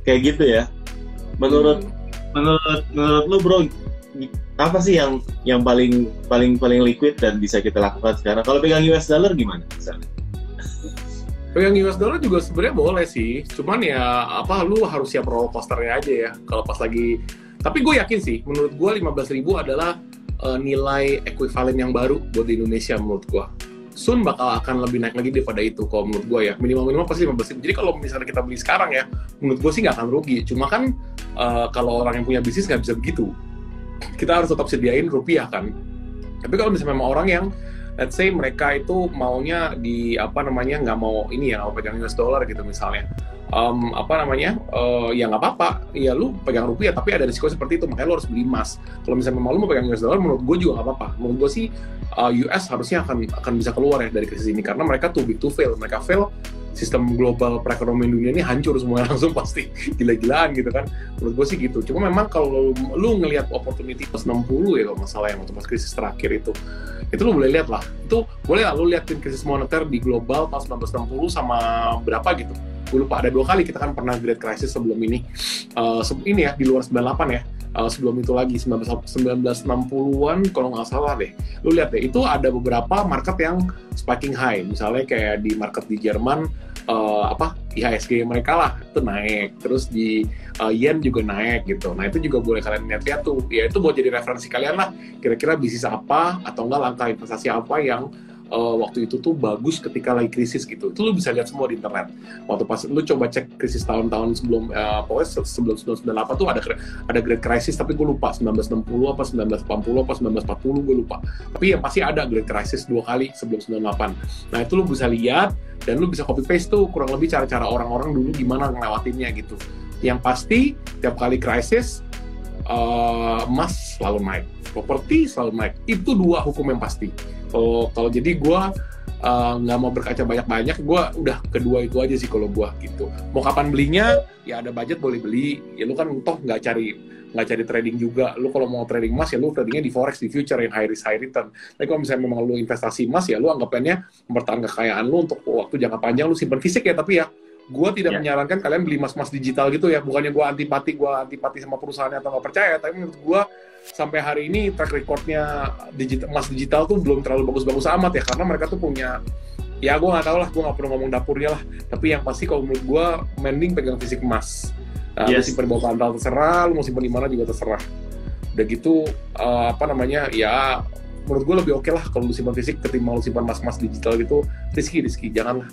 kayak gitu ya. Menurut hmm. menurut menurut lu bro apa sih yang yang paling paling paling liquid dan bisa kita lakukan sekarang? Kalau pegang US dollar gimana misalnya? Pegang US dollar juga sebenarnya boleh sih. Cuman ya apa lu harus siap roller coasternya aja ya. Kalau pas lagi tapi gue yakin sih menurut gue 15 ribu adalah uh, nilai ekuivalen yang baru buat di Indonesia menurut gua. Sun bakal akan lebih naik lagi daripada itu kalau menurut gua ya. Minimal minimal pasti 15 ribu. Jadi kalau misalnya kita beli sekarang ya, menurut gua sih nggak akan rugi. Cuma kan uh, kalau orang yang punya bisnis nggak bisa begitu. Kita harus tetap sediain rupiah kan. Tapi kalau misalnya memang orang yang let's say mereka itu maunya di apa namanya nggak mau ini ya nggak mau pegang US dollar gitu misalnya um, apa namanya uh, ya nggak apa-apa. Ya lu pegang rupiah tapi ada risiko seperti itu makanya lu harus beli emas. Kalau misalnya mau lu mau pegang US dollar menurut gue juga nggak apa-apa. Menurut gue sih uh, US harusnya akan akan bisa keluar ya dari krisis ini karena mereka too big to fail. Mereka fail sistem global perekonomian dunia ini hancur semua langsung pasti gila-gilaan gitu kan. Menurut gue sih gitu. Cuma memang kalau lu ngelihat opportunity pas 60 ya kalau masalah yang waktu pas krisis terakhir itu itu lu boleh lihat lah. Itu boleh lah lu liatin krisis moneter di global pas 1960 sama berapa gitu. Gue lupa ada dua kali kita kan pernah great crisis sebelum ini. Uh, ini ya di luar 98 ya uh, sebelum itu lagi 1960-an kalau nggak salah deh. Lu lihat deh itu ada beberapa market yang spiking high. Misalnya kayak di market di Jerman uh, apa IHSG mereka lah itu naik. Terus di uh, yen juga naik gitu. Nah itu juga boleh kalian lihat-lihat tuh. Ya itu buat jadi referensi kalian lah. Kira-kira bisnis apa atau enggak langkah investasi apa yang uh, waktu itu tuh bagus ketika lagi krisis gitu. Itu lu bisa lihat semua di internet. Waktu pas lu coba cek krisis tahun-tahun sebelum uh, pokoknya sebelum 1998 tuh ada ada great crisis tapi gue lupa 1960 apa 1980 apa 1940 gue lupa. Tapi yang pasti ada great crisis dua kali sebelum 98. Nah, itu lu bisa lihat dan lu bisa copy paste tuh kurang lebih cara-cara orang-orang dulu gimana ngelewatinnya gitu. Yang pasti tiap kali krisis uh, emas selalu naik, properti selalu naik. Itu dua hukum yang pasti kalau kalau jadi gue uh, nggak mau berkaca banyak-banyak gue udah kedua itu aja sih kalau gue gitu. Mau kapan belinya ya ada budget boleh beli. Ya lu kan toh nggak cari nggak cari trading juga. Lu kalau mau trading emas ya lu tradingnya di forex di future yang high risk high return. Tapi kalau misalnya memang lu investasi emas ya lu anggapannya mempertahankan kekayaan lu untuk waktu jangka panjang lu simpan fisik ya tapi ya gue tidak yeah. menyarankan kalian beli emas-emas digital gitu ya. Bukannya gue antipati gue antipati sama perusahaannya atau nggak percaya tapi menurut gue sampai hari ini track recordnya digital, emas digital tuh belum terlalu bagus-bagus amat ya. Karena mereka tuh punya ya gue nggak tahu lah gue nggak perlu ngomong dapurnya lah. Tapi yang pasti kalau menurut gue mending pegang fisik emas. Uh, yes. simpan di bawah bantal terserah lu mau simpan di mana juga terserah. Udah gitu uh, apa namanya ya menurut gue lebih oke okay lah kalau lu simpan fisik ketimbang lu simpan emas-emas digital gitu. Risky risky janganlah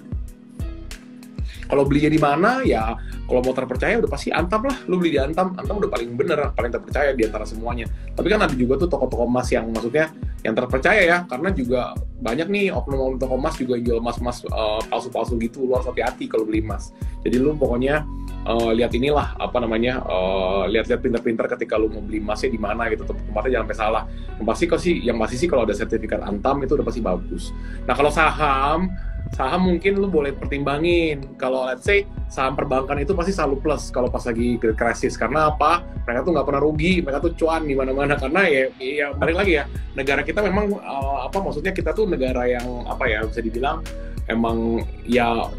kalau belinya di mana ya kalau mau terpercaya udah pasti Antam lah. Lu beli di Antam Antam udah paling bener paling terpercaya di antara semuanya. Tapi kan ada juga tuh toko-toko emas yang maksudnya yang terpercaya ya karena juga banyak nih oknum-oknum toko emas juga jual emas-emas uh, palsu-palsu gitu. Lu harus hati-hati kalau beli emas. Jadi lu pokoknya uh, lihat inilah apa namanya uh, lihat-lihat pinter-pinter ketika lu mau beli emasnya di mana gitu. Tempatnya jangan sampai salah. Yang pasti kok sih yang pasti sih kalau ada sertifikat Antam itu udah pasti bagus. Nah kalau saham saham mungkin lu boleh pertimbangin. Kalau let's say saham perbankan itu pasti selalu plus kalau pas lagi krisis karena apa? Mereka tuh nggak pernah rugi mereka tuh cuan di mana-mana. Karena ya ya balik lagi ya negara kita memang uh, apa maksudnya kita tuh negara yang apa ya bisa dibilang emang ya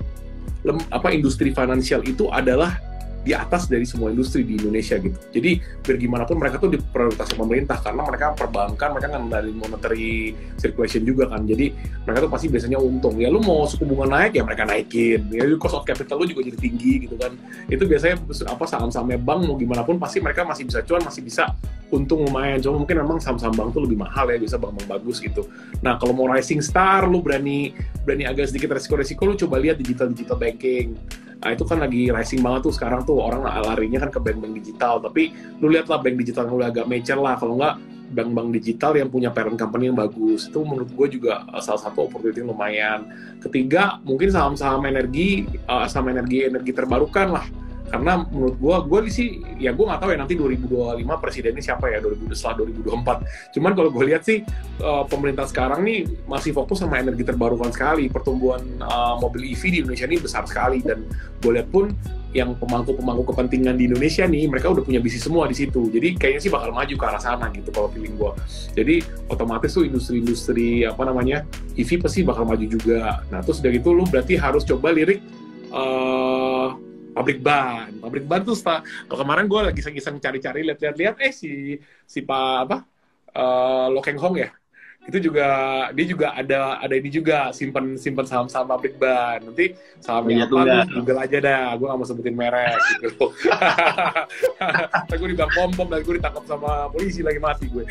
lem, apa industri finansial itu adalah di atas dari semua industri di Indonesia gitu. Jadi biar gimana pun mereka tuh diprioritas pemerintah karena mereka perbankan, mereka kan dari monetary circulation juga kan. Jadi mereka tuh pasti biasanya untung. Ya lu mau suku bunga naik ya mereka naikin. Ya cost of capital lu juga jadi tinggi gitu kan. Itu biasanya apa saham-sahamnya bank mau gimana pun pasti mereka masih bisa cuan, masih bisa untung lumayan. Cuma mungkin memang saham-saham bank tuh lebih mahal ya, bisa bank-bank bagus gitu. Nah kalau mau rising star, lu berani berani agak sedikit resiko-resiko, lu coba lihat digital digital banking Nah itu kan lagi rising banget tuh sekarang tuh orang larinya kan ke bank-bank digital. Tapi lu lihat lah bank digital yang udah agak mature lah. Kalau nggak bank-bank digital yang punya parent company yang bagus. Itu menurut gue juga uh, salah satu opportunity lumayan. Ketiga mungkin saham-saham energi, uh, saham energi energi terbarukan lah karena menurut gue gue sih ya gue nggak tahu ya nanti 2025 presidennya siapa ya 2000 setelah 2024 cuman kalau gue lihat sih uh, pemerintah sekarang nih masih fokus sama energi terbarukan sekali. Pertumbuhan uh, mobil EV di Indonesia ini besar sekali. Dan gue lihat pun yang pemangku-pemangku kepentingan di Indonesia nih mereka udah punya bisnis semua di situ. Jadi kayaknya sih bakal maju ke arah sana gitu kalau feeling gue jadi otomatis tuh industri-industri apa namanya EV pasti bakal maju juga. Nah terus dari itu lu berarti harus coba lirik uh, pabrik ban. Pabrik ban tuh setelah kalau kemarin gue lagi iseng-iseng cari-cari lihat-lihat eh si si pak apa uh, Lo Keng Hong ya? Itu juga dia juga ada ada ini juga simpan simpan saham-saham pabrik ban. Nanti sahamnya apa tuh Google aja dah. Gue gak mau sebutin merek gitu. Tapi gue di pom pom dan gue ditangkap sama polisi lagi mati gue.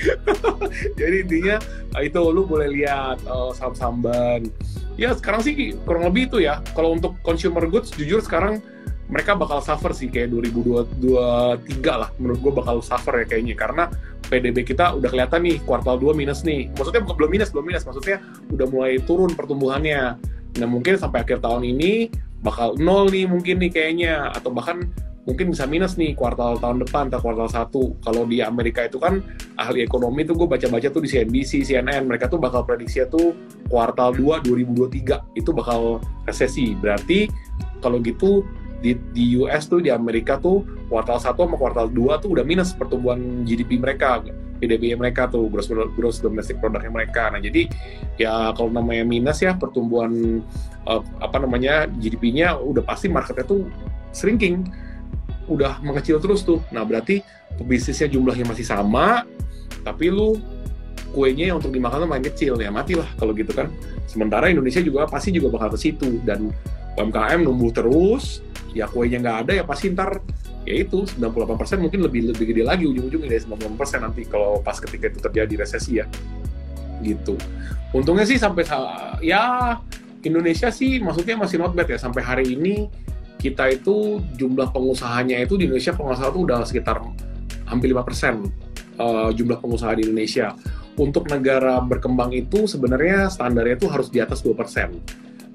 Jadi intinya itu lu boleh lihat uh, saham-saham ban. Ya sekarang sih kurang lebih itu ya. Kalau untuk consumer goods jujur sekarang mereka bakal suffer sih kayak 2023 lah menurut gue bakal suffer ya kayaknya. Karena PDB kita udah kelihatan nih kuartal 2 minus nih. Maksudnya belum minus belum minus. Maksudnya udah mulai turun pertumbuhannya. Nah mungkin sampai akhir tahun ini bakal nol nih mungkin nih kayaknya. Atau bahkan mungkin bisa minus nih kuartal tahun depan atau kuartal satu. Kalau di Amerika itu kan ahli ekonomi tuh gue baca-baca tuh di CNBC, CNN, mereka tuh bakal prediksi tuh kuartal 2 2023 itu bakal resesi. Berarti kalau gitu di, di US tuh di Amerika tuh kuartal 1 sama kuartal 2 tuh udah minus pertumbuhan GDP mereka. PDB mereka tuh gross gross domestic produknya mereka. Nah, jadi ya kalau namanya minus ya pertumbuhan uh, apa namanya GDP-nya udah pasti marketnya tuh shrinking udah mengecil terus tuh. Nah, berarti bisnisnya jumlahnya masih sama, tapi lu kuenya yang untuk dimakan tuh main kecil ya matilah kalau gitu kan. Sementara Indonesia juga pasti juga bakal ke situ dan UMKM numbuh terus, ya kuenya nggak ada ya pasti ntar ya itu 98% mungkin lebih lebih gede lagi ujung-ujungnya dari 98% nanti kalau pas ketika itu terjadi resesi ya gitu untungnya sih sampai ya Indonesia sih maksudnya masih not bad ya sampai hari ini kita itu jumlah pengusahanya itu di Indonesia pengusaha itu udah sekitar hampir 5 persen uh, jumlah pengusaha di Indonesia. Untuk negara berkembang itu sebenarnya standarnya itu harus di atas 2 persen.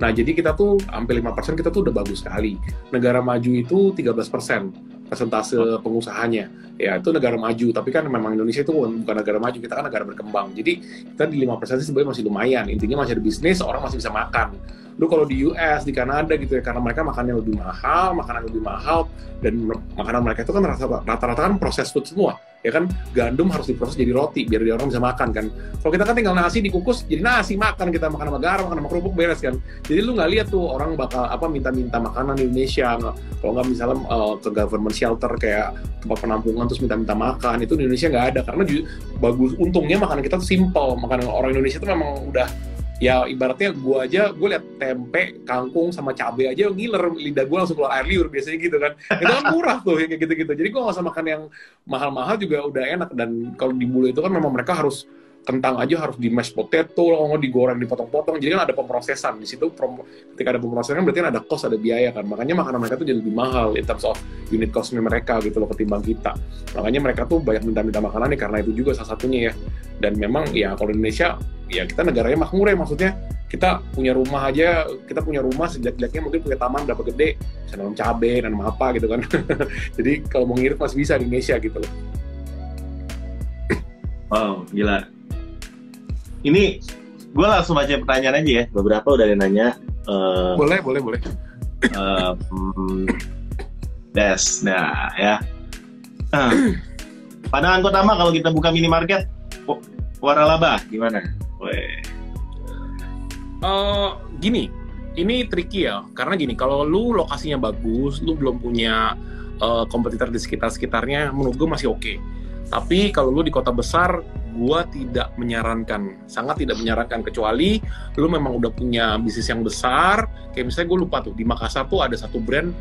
Nah, jadi kita tuh hampir 5 persen kita tuh udah bagus sekali. Negara maju itu 13 persen persentase pengusahanya. Ya, itu negara maju, tapi kan memang Indonesia itu bukan negara maju, kita kan negara berkembang. Jadi kita di 5 persen sebenarnya masih lumayan. Intinya masih ada bisnis, orang masih bisa makan lu kalau di US di Kanada gitu ya karena mereka makannya lebih mahal makanan lebih mahal dan makanan mereka itu kan rata-rata kan proses food semua ya kan gandum harus diproses jadi roti biar dia orang bisa makan kan. Kalau kita kan tinggal nasi dikukus jadi nasi makan kita makan sama garam makan sama kerupuk beres kan. Jadi lu nggak lihat tuh orang bakal apa minta-minta makanan di Indonesia kalau nggak misalnya uh, ke government shelter kayak tempat penampungan terus minta-minta makan itu di Indonesia nggak ada. Karena bagus untungnya makanan kita tuh simple makanan orang Indonesia tuh memang udah ya ibaratnya gue aja gue liat tempe kangkung sama cabai aja ngiler lidah gue langsung keluar air liur biasanya gitu kan. Itu kan murah tuh kayak gitu-gitu. Jadi gue gak usah makan yang mahal-mahal juga udah enak. Dan kalau di bulu itu kan memang mereka harus kentang aja harus di mashed potato, kalau digoreng, dipotong-potong. Jadi kan ada pemrosesan di situ. Ketika ada pemrosesan berarti kan ada cost, ada biaya kan. Makanya makanan mereka tuh jadi lebih mahal in terms of unit costnya mereka gitu loh ketimbang kita. Makanya mereka tuh banyak minta-minta makanan nih karena itu juga salah satunya ya. Dan memang ya kalau Indonesia ya kita negaranya makmur ya maksudnya kita punya rumah aja, kita punya rumah sejak-jaknya mungkin punya taman berapa gede, bisa nanam cabai, nanam apa gitu kan. Jadi kalau mau ngirit masih bisa di Indonesia gitu loh. Wow, gila ini gue langsung baca pertanyaan aja ya. Beberapa udah ada yang nanya. Uh, boleh, boleh, boleh. Uh, des, nah ya. Uh, pandangan pertama kalau kita buka minimarket, waralaba gimana? Weh. Uh, gini, ini tricky ya, karena gini, kalau lu lokasinya bagus, lu belum punya uh, kompetitor di sekitar-sekitarnya, menurut gue masih oke. Okay. Tapi kalau lu di kota besar, gua tidak menyarankan, sangat tidak menyarankan kecuali lu memang udah punya bisnis yang besar, kayak misalnya gue lupa tuh di Makassar tuh ada satu brand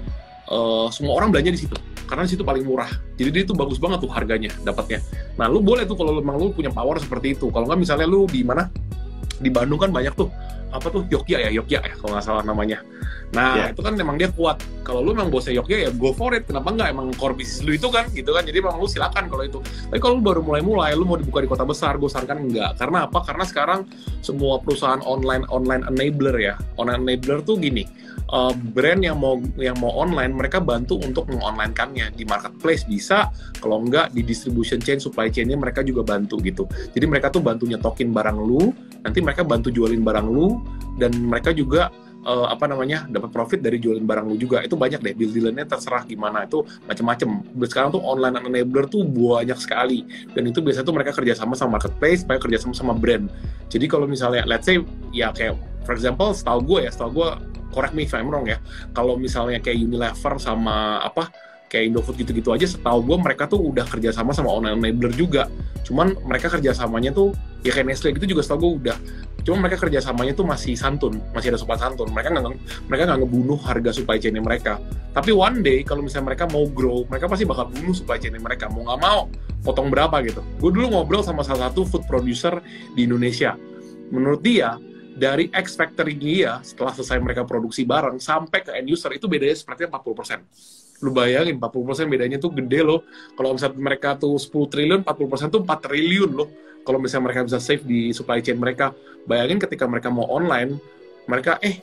uh, semua orang belanja di situ karena di situ paling murah. Jadi dia itu bagus banget tuh harganya dapatnya. Nah, lu boleh tuh kalau memang lu punya power seperti itu. Kalau nggak misalnya lu di mana? Di Bandung kan banyak tuh apa tuh Yogya ya Yogya ya kalau nggak salah namanya. Nah yeah. itu kan memang dia kuat. Kalau lu memang bosnya Yogya ya go for it. Kenapa nggak emang core bisnis lu itu kan gitu kan. Jadi memang lu silakan kalau itu. Tapi kalau lu baru mulai-mulai, lu mau dibuka di kota besar, gue sarankan enggak. Karena apa? Karena sekarang semua perusahaan online online enabler ya. Online enabler tuh gini. Uh, brand yang mau yang mau online mereka bantu untuk mengonlinekannya di marketplace bisa kalau enggak di distribution chain supply chainnya mereka juga bantu gitu jadi mereka tuh bantu nyetokin barang lu nanti mereka bantu jualin barang lu dan mereka juga uh, apa namanya dapat profit dari jualin barang lu juga. Itu banyak deh deal dealernya terserah gimana itu macam-macam sekarang tuh online enabler tuh banyak sekali. Dan itu biasanya tuh mereka kerjasama sama marketplace mereka kerjasama sama brand. Jadi kalau misalnya let's say ya kayak for example setahu gue ya setahu gue correct me if I'm wrong ya kalau misalnya kayak Unilever sama apa kayak Indofood gitu-gitu aja setahu gue mereka tuh udah kerjasama sama online enabler juga. Cuman mereka kerjasamanya tuh ya kayak Nestle gitu juga setahu gue udah. Cuma mereka kerjasamanya tuh masih santun masih ada sopan santun. Mereka nggak mereka nggak ngebunuh harga supply chain mereka. Tapi one day kalau misalnya mereka mau grow mereka pasti bakal bunuh supply chain mereka mau nggak mau potong berapa gitu. Gue dulu ngobrol sama salah satu food producer di Indonesia. Menurut dia dari X factory dia setelah selesai mereka produksi barang sampai ke end user itu bedanya seperti 40% lu bayangin 40% bedanya tuh gede loh kalau misalnya mereka tuh 10 triliun 40% tuh 4 triliun loh kalau misalnya mereka bisa save di supply chain mereka bayangin ketika mereka mau online mereka eh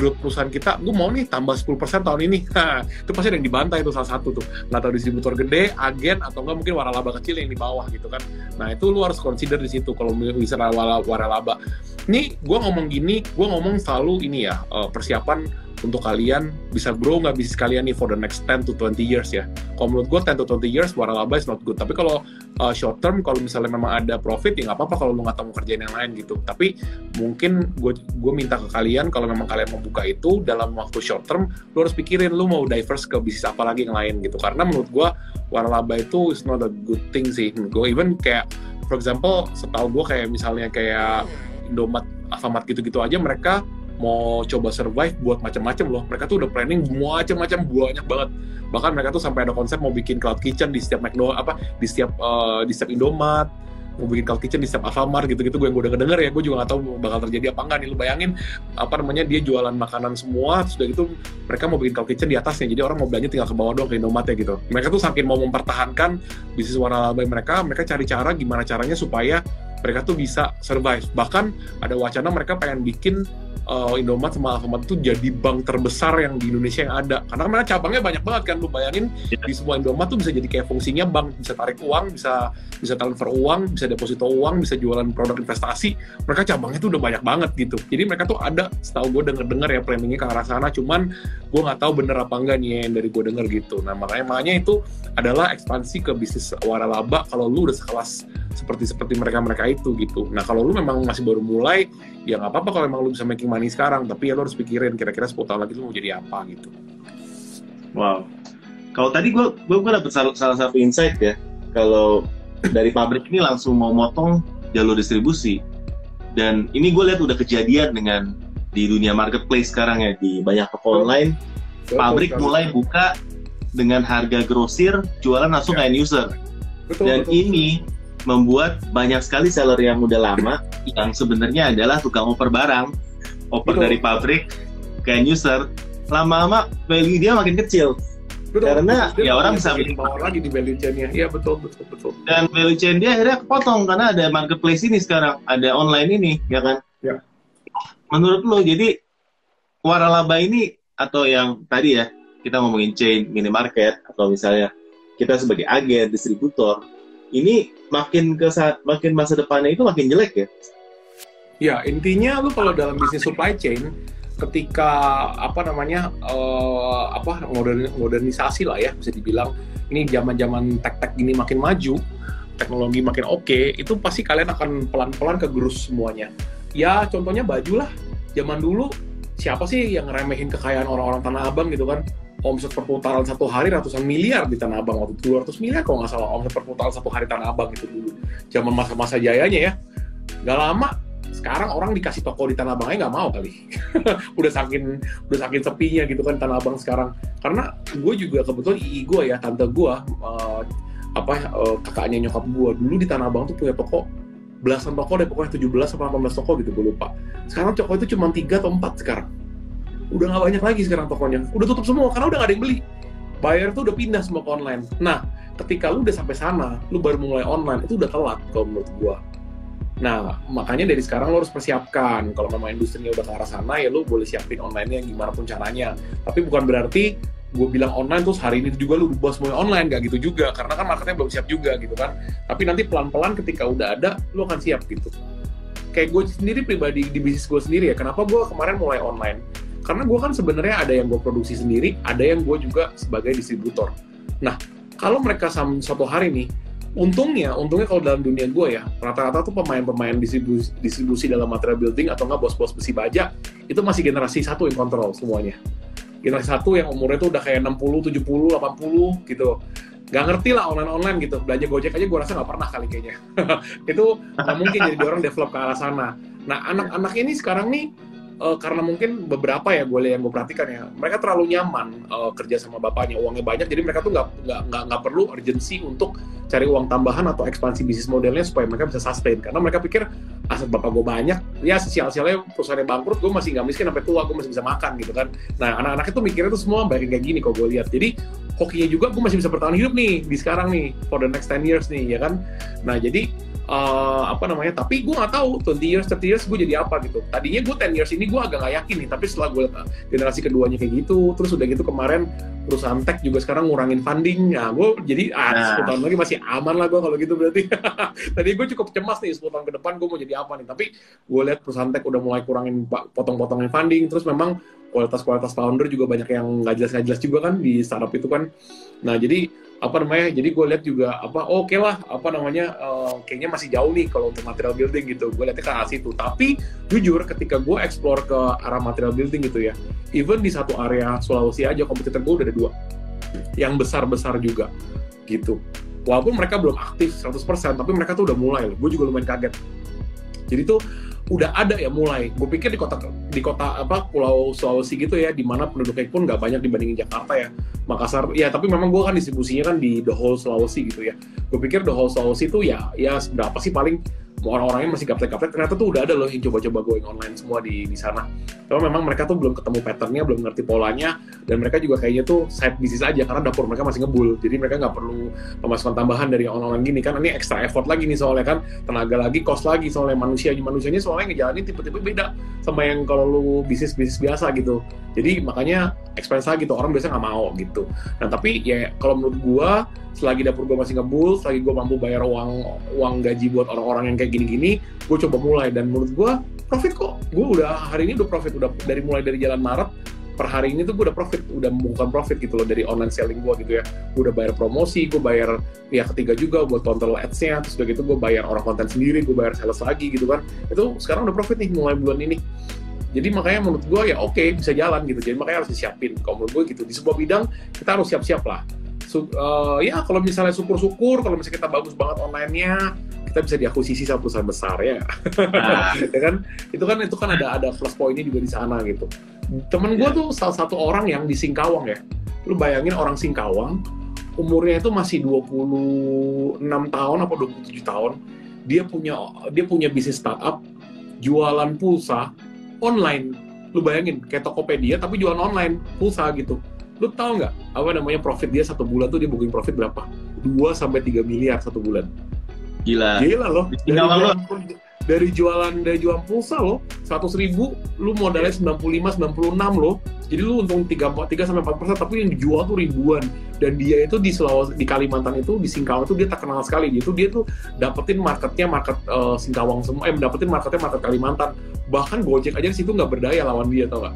growth perusahaan kita, gue mau nih tambah 10% tahun ini. Nah, itu pasti ada yang dibantai itu salah satu tuh. Nggak tahu distributor gede, agen, atau enggak mungkin waralaba kecil yang di bawah gitu kan. Nah, itu lu harus consider di situ kalau bisa waralaba. Ini gue ngomong gini, gue ngomong selalu ini ya, eh, persiapan untuk kalian bisa grow nggak bisnis kalian nih for the next 10 to 20 years ya. Kalau menurut gue 10 to 20 years waralaba is not good. Tapi kalau uh, short term, kalau misalnya memang ada profit ya nggak apa-apa kalau lu nggak tahu kerjaan yang lain gitu. Tapi mungkin gue gue minta ke kalian kalau memang kalian mau buka itu dalam waktu short term, lu harus pikirin lu mau diverse ke bisnis apa lagi yang lain gitu. Karena menurut gue waralaba itu is not a good thing sih. Gue even kayak for example, setahu gue kayak misalnya kayak Indomaret, Alfamart gitu-gitu aja mereka mau coba survive buat macam-macam loh. Mereka tuh udah planning macam-macam banyak banget. Bahkan mereka tuh sampai ada konsep mau bikin cloud kitchen di setiap McDonald apa di setiap uh, di setiap Indomaret. Mau bikin cloud kitchen di setiap Alfamart gitu-gitu. Gue yang gue udah denger ya gue juga gak tahu bakal terjadi apa enggak nih. Lu bayangin apa namanya dia jualan makanan semua terus udah gitu mereka mau bikin cloud kitchen di atasnya. Jadi orang mau belanja tinggal ke bawah doang ke Indomaret ya gitu. Mereka tuh saking mau mempertahankan bisnis warna mereka mereka cari cara gimana caranya supaya mereka tuh bisa survive bahkan ada wacana mereka pengen bikin uh, Indomaret sama Alfamart itu jadi bank terbesar yang di Indonesia yang ada. Karena memang cabangnya banyak banget kan, lu bayangin yeah. di semua Indomaret tuh bisa jadi kayak fungsinya bank, bisa tarik uang, bisa bisa transfer uang, bisa deposito uang, bisa jualan produk investasi. Mereka cabangnya tuh udah banyak banget gitu. Jadi mereka tuh ada, setahu gue denger-dengar ya planningnya ke arah sana, cuman gue nggak tahu bener apa enggak nih yang dari gue denger gitu. Nah makanya makanya itu adalah ekspansi ke bisnis waralaba kalau lu udah sekelas seperti seperti mereka mereka itu gitu. Nah kalau lu memang masih baru mulai, ya nggak apa-apa kalau memang lu bisa making money sekarang, tapi ya lu harus pikirin kira-kira 10 tahun lagi lu mau jadi apa gitu. Wow. Kalau tadi gue gue dapet salah, salah satu insight ya, kalau dari pabrik ini langsung mau motong jalur distribusi. Dan ini gue lihat udah kejadian dengan di dunia marketplace sekarang ya di banyak toko online, pabrik mulai buka dengan harga grosir, jualan langsung ya. ke end user. Betul, Dan betul. ini membuat banyak sekali seller yang udah lama yang sebenarnya adalah tukang oper barang, oper betul. dari pabrik ke end user, lama-lama value dia makin kecil. Betul, karena betul. ya orang bisa bikin power lagi di value chain-nya. Iya betul betul betul. Dan value chain dia akhirnya kepotong karena ada marketplace ini sekarang, ada online ini, ya kan? Ya. Menurut lo jadi waralaba ini atau yang tadi ya kita ngomongin chain minimarket atau misalnya kita sebagai agen distributor ini makin ke saat makin masa depannya itu makin jelek ya? Ya intinya lu kalau dalam bisnis supply chain ketika apa namanya uh, apa modern, modernisasi lah ya bisa dibilang ini zaman-zaman tek-tek gini makin maju teknologi makin oke okay, itu pasti kalian akan pelan-pelan kegerus semuanya. Ya contohnya baju lah. Zaman dulu siapa sih yang remehin kekayaan orang-orang tanah abang gitu kan omset perputaran satu hari ratusan miliar di Tanah Abang waktu itu. 200 miliar kalau nggak salah omset perputaran satu hari Tanah Abang itu dulu. Zaman masa-masa jayanya ya. Nggak lama sekarang orang dikasih toko di Tanah Abangnya nggak mau kali. Udah saking udah saking sepinya gitu kan Tanah Abang sekarang. Karena gue juga kebetulan ii gue ya tante gue uh, apa uh, kakaknya nyokap gue dulu di Tanah Abang tuh punya toko belasan toko deh pokoknya 17 atau 18 toko gitu gue lupa. Sekarang toko itu cuma tiga atau empat sekarang udah nggak banyak lagi sekarang tokonya. Udah tutup semua karena udah nggak ada yang beli. Buyer tuh udah pindah semua ke online. Nah ketika lu udah sampai sana lu baru mulai online itu udah telat kalau menurut gua. Nah makanya dari sekarang lo harus persiapkan. Kalau memang industrinya udah ke arah sana ya lu boleh siapin online-nya gimana pun caranya. Tapi bukan berarti gue bilang online terus hari ini juga lu ubah semuanya online gak gitu juga. Karena kan marketnya belum siap juga gitu kan. Tapi nanti pelan-pelan ketika udah ada lu akan siap gitu. Kayak gue sendiri pribadi di bisnis gue sendiri ya kenapa gue kemarin mulai online karena gue kan sebenarnya ada yang gue produksi sendiri, ada yang gue juga sebagai distributor. Nah, kalau mereka sama satu hari nih, untungnya, untungnya kalau dalam dunia gue ya, rata-rata tuh pemain-pemain distribusi, distribusi dalam material building atau nggak bos-bos besi baja, itu masih generasi satu yang kontrol semuanya. Generasi satu yang umurnya tuh udah kayak 60, 70, 80 gitu. Gak ngerti lah online-online gitu. Belanja Gojek aja gue rasa nggak pernah kali kayaknya. itu nggak mungkin jadi orang develop ke arah sana. Nah, anak-anak ini sekarang nih, uh, karena mungkin beberapa ya gue yang gue perhatikan ya mereka terlalu nyaman uh, kerja sama bapaknya uangnya banyak jadi mereka tuh nggak nggak nggak perlu urgensi untuk cari uang tambahan atau ekspansi bisnis modelnya supaya mereka bisa sustain. Karena mereka pikir aset bapak gue banyak. Ya sial-sialnya perusahaannya bangkrut gue masih nggak miskin sampai tua gue masih bisa makan gitu kan. Nah anak-anak itu mikirnya tuh semua baik kayak gini kok gue lihat jadi hokinya juga gue masih bisa bertahan hidup nih di sekarang nih for the next 10 years nih ya kan? Nah jadi uh, apa namanya tapi gue nggak tahu 20 years 30 years gue jadi apa gitu. Tadinya gue 10 years ini gue agak nggak yakin nih tapi setelah gue lihat generasi keduanya kayak gitu terus udah gitu kemarin perusahaan tech juga sekarang ngurangin funding. Ya gue jadi ah nah. 10 tahun lagi masih aman lah gue kalau gitu berarti. Tadi gue cukup cemas nih 10 tahun ke depan gue mau jadi apa nih tapi gue lihat perusahaan tech udah mulai kurangin potong-potongin funding terus memang kualitas-kualitas founder juga banyak yang nggak jelas-nggak jelas juga kan di startup itu kan. Nah jadi apa namanya jadi gue lihat juga apa oh, oke okay lah apa namanya uh, kayaknya masih jauh nih kalau untuk material building gitu. Gue lihatnya ke arah situ. Tapi jujur ketika gue explore ke arah material building gitu ya even di satu area Sulawesi aja kompetitor gue udah ada dua. Yang besar-besar juga gitu. Walaupun mereka belum aktif 100% tapi mereka tuh udah mulai gue juga lumayan kaget. Jadi tuh udah ada ya mulai. Gue pikir di kota di kota apa Pulau Sulawesi gitu ya, di mana penduduknya pun nggak banyak dibandingin Jakarta ya. Makassar ya, tapi memang gue kan distribusinya kan di the whole Sulawesi gitu ya. Gue pikir the whole Sulawesi itu ya ya berapa sih paling orang-orangnya masih gaptek-gaptek ternyata tuh udah ada loh yang coba-coba going online semua di di sana. Tapi memang mereka tuh belum ketemu patternnya, belum ngerti polanya, dan mereka juga kayaknya tuh side bisnis aja karena dapur mereka masih ngebul. Jadi mereka nggak perlu pemasukan tambahan dari online gini kan. Ini extra effort lagi nih soalnya kan tenaga lagi, cost lagi soalnya manusia manusianya soalnya ngejalanin tipe-tipe beda sama yang kalau lu bisnis bisnis biasa gitu. Jadi makanya expense lagi tuh orang biasanya nggak mau gitu. Nah tapi ya kalau menurut gua selagi dapur gue masih ngebul, selagi gue mampu bayar uang uang gaji buat orang-orang yang kayak gini-gini, gue coba mulai dan menurut gue profit kok. Gue udah hari ini udah profit udah dari mulai dari jalan Maret per hari ini tuh gue udah profit, udah bukan profit gitu loh dari online selling gue gitu ya. Gue udah bayar promosi, gue bayar pihak ketiga juga buat total ads-nya, terus udah gitu gue bayar orang konten sendiri, gue bayar sales lagi gitu kan. Itu sekarang udah profit nih mulai bulan ini. Jadi makanya menurut gue ya oke okay, bisa jalan gitu. Jadi makanya harus disiapin. Kalau menurut gue gitu di sebuah bidang kita harus siap-siap lah uh, ya kalau misalnya syukur-syukur kalau misalnya kita bagus banget online-nya kita bisa diakuisisi sama perusahaan besar ya. Nah. ya kan itu kan itu kan ada ada plus poinnya juga di sana gitu. Temen gue yeah. tuh salah satu orang yang di Singkawang ya. Lu bayangin orang Singkawang umurnya itu masih 26 tahun apa 27 tahun. Dia punya dia punya bisnis startup jualan pulsa online. Lu bayangin kayak Tokopedia tapi jualan online pulsa gitu lu tahu nggak apa namanya profit dia satu bulan tuh dia booking profit berapa? 2 sampai tiga miliar satu bulan. Gila. Gila loh. Dari jualan, dari jualan dari jualan pulsa loh, seratus ribu, lu modalnya 95, 96 loh. Jadi lu untung 3, 3 sampai 4 persen, tapi yang dijual tuh ribuan. Dan dia itu di Sulawesi, di Kalimantan itu, di Singkawang itu dia terkenal sekali. Dia tuh dia tuh dapetin marketnya market uh, Singkawang semua, eh dapetin marketnya market Kalimantan bahkan Gojek aja di situ nggak berdaya lawan dia tau gak?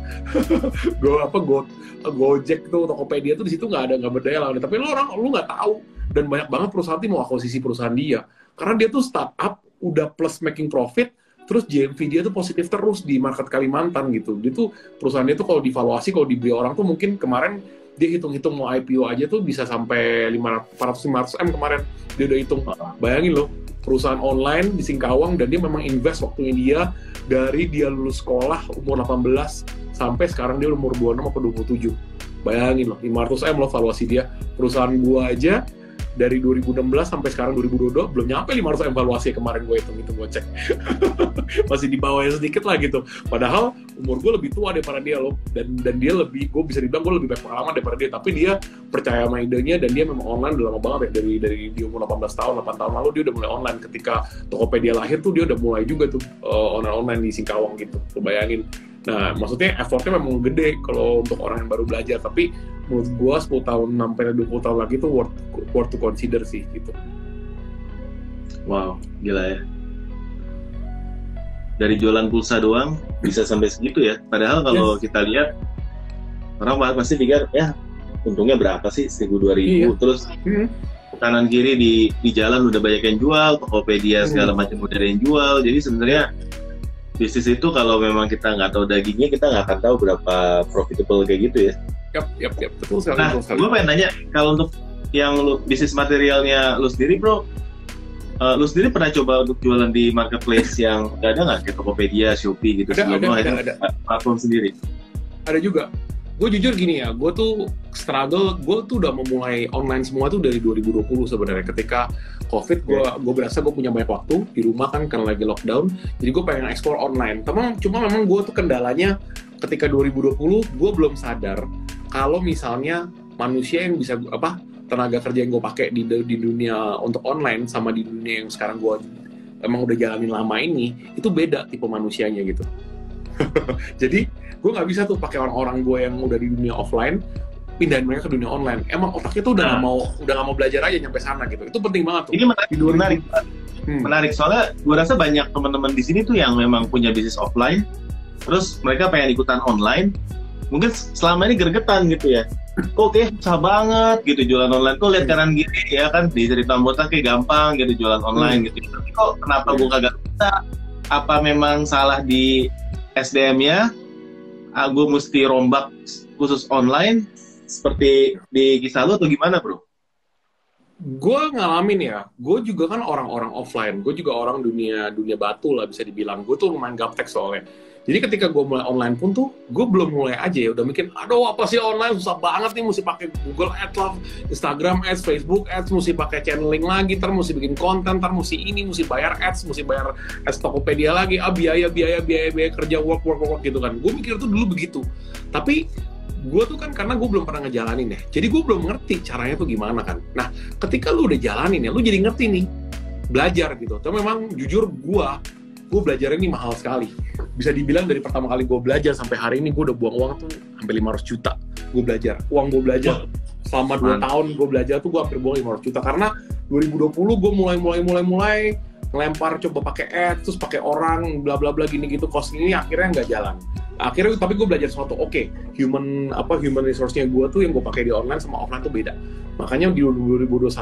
Go apa Go, Gojek tuh Tokopedia tuh di situ nggak ada nggak berdaya lawan dia. Tapi lu orang lu nggak tahu dan banyak banget perusahaan ini mau akuisisi perusahaan dia karena dia tuh startup udah plus making profit terus GMV dia tuh positif terus di market Kalimantan gitu. Dia tuh perusahaan dia tuh kalau divaluasi kalau dibeli orang tuh mungkin kemarin dia hitung-hitung mau IPO aja tuh bisa sampai 500 500 M kemarin dia udah hitung. Bayangin loh, perusahaan online di Singkawang dan dia memang invest waktunya dia dari dia lulus sekolah umur 18 sampai sekarang dia umur 26 atau 27. Bayangin loh, 500 M loh valuasi dia. Perusahaan gua aja dari 2016 sampai sekarang 2022 belum nyampe 500 evaluasi kemarin gue hitung itu gue cek. Masih di bawahnya sedikit lah gitu. Padahal umur gue lebih tua daripada dia loh. Dan dan dia lebih gue bisa dibilang gue lebih banyak pengalaman daripada dia. Tapi dia percaya sama idenya dan dia memang online udah lama banget ya. Dari dari di umur 18 tahun 8 tahun lalu dia udah mulai online. Ketika Tokopedia lahir tuh dia udah mulai juga tuh uh, online online di Singkawang gitu. Lo bayangin Nah, maksudnya effortnya memang gede kalau untuk orang yang baru belajar, tapi menurut gua 10 tahun sampai 20 tahun lagi itu worth worth to consider sih gitu. Wow, gila ya. Dari jualan pulsa doang bisa sampai segitu ya. Padahal kalau yes. kita lihat orang pasti pikir ya untungnya berapa sih seribu dua ribu iya. terus hmm. kanan kiri di di jalan udah banyak yang jual Tokopedia segala hmm. macam udah ada yang jual jadi sebenarnya bisnis itu kalau memang kita nggak tahu dagingnya kita nggak akan tahu berapa profitable kayak gitu ya. Yap, yap, yap, betul sekali. Nah, gue pengen nanya kalau untuk yang lu, bisnis materialnya lu sendiri, bro, uh, lu sendiri pernah coba untuk jualan di marketplace yang gak ada nggak kayak Tokopedia, Shopee gitu? Ada, ada, ada, ada, ada. Platform sendiri. Ada juga gue jujur gini ya, gue tuh struggle, gue tuh udah memulai online semua tuh dari 2020 sebenarnya. Ketika COVID, gue yeah. gue berasa gue punya banyak waktu di rumah kan karena lagi lockdown, jadi gue pengen ekspor online. Tapi cuma memang gue tuh kendalanya ketika 2020 gue belum sadar kalau misalnya manusia yang bisa apa tenaga kerja yang gue pakai di di dunia untuk online sama di dunia yang sekarang gue emang udah jalanin lama ini itu beda tipe manusianya gitu jadi gue nggak bisa tuh pakai orang-orang gue yang udah di dunia offline pindahin mereka ke dunia online. Emang otaknya tuh udah nggak nah. mau udah nggak mau belajar aja nyampe sana gitu. Itu penting banget tuh. Ini menarik menarik hmm. menarik. Soalnya gue rasa banyak teman-teman di sini tuh yang memang punya bisnis offline terus mereka pengen ikutan online. Mungkin selama ini gergetan gitu ya. Kok kayak susah banget gitu jualan online. Kok lihat kanan gini ya kan? Di cerita anggota kayak gampang gitu jualan online hmm. gitu. Tapi kok kenapa hmm. gue kagak bisa? Apa memang salah di SDM-nya ah, mesti rombak khusus online seperti di kisah lu atau gimana bro? gue ngalamin ya, gue juga kan orang-orang offline, gue juga orang dunia dunia batu lah bisa dibilang. Gue tuh lumayan gaptek soalnya. Jadi ketika gue mulai online pun tuh, gue belum mulai aja ya, udah mikir, aduh apa sih online? Susah banget nih, mesti pakai Google Ads lah, Instagram Ads, Facebook Ads, mesti pakai channeling lagi, ntar mesti bikin konten, ntar mesti ini, mesti bayar Ads, mesti bayar Ads Tokopedia lagi, ah biaya, biaya, biaya, biaya kerja work, work, work gitu kan. Gue mikir tuh dulu begitu. Tapi gue tuh kan karena gue belum pernah ngejalanin ya. Jadi gue belum ngerti caranya tuh gimana kan. Nah ketika lu udah jalanin ya lu jadi ngerti nih belajar gitu. Tapi memang jujur gue gue belajar ini mahal sekali. Bisa dibilang dari pertama kali gue belajar sampai hari ini gue udah buang uang tuh sampai 500 juta. Gue belajar. Uang gue belajar selama 2 tahun gue belajar tuh gue hampir buang 500 juta. Karena 2020 gue mulai mulai mulai mulai ngelempar coba pakai ads terus pakai orang bla bla bla gini gitu. Kos ini akhirnya nggak jalan. Akhirnya tapi gue belajar sesuatu. Oke okay, human apa human resource-nya gue tuh yang gue pakai di online sama offline tuh beda. Makanya di 2021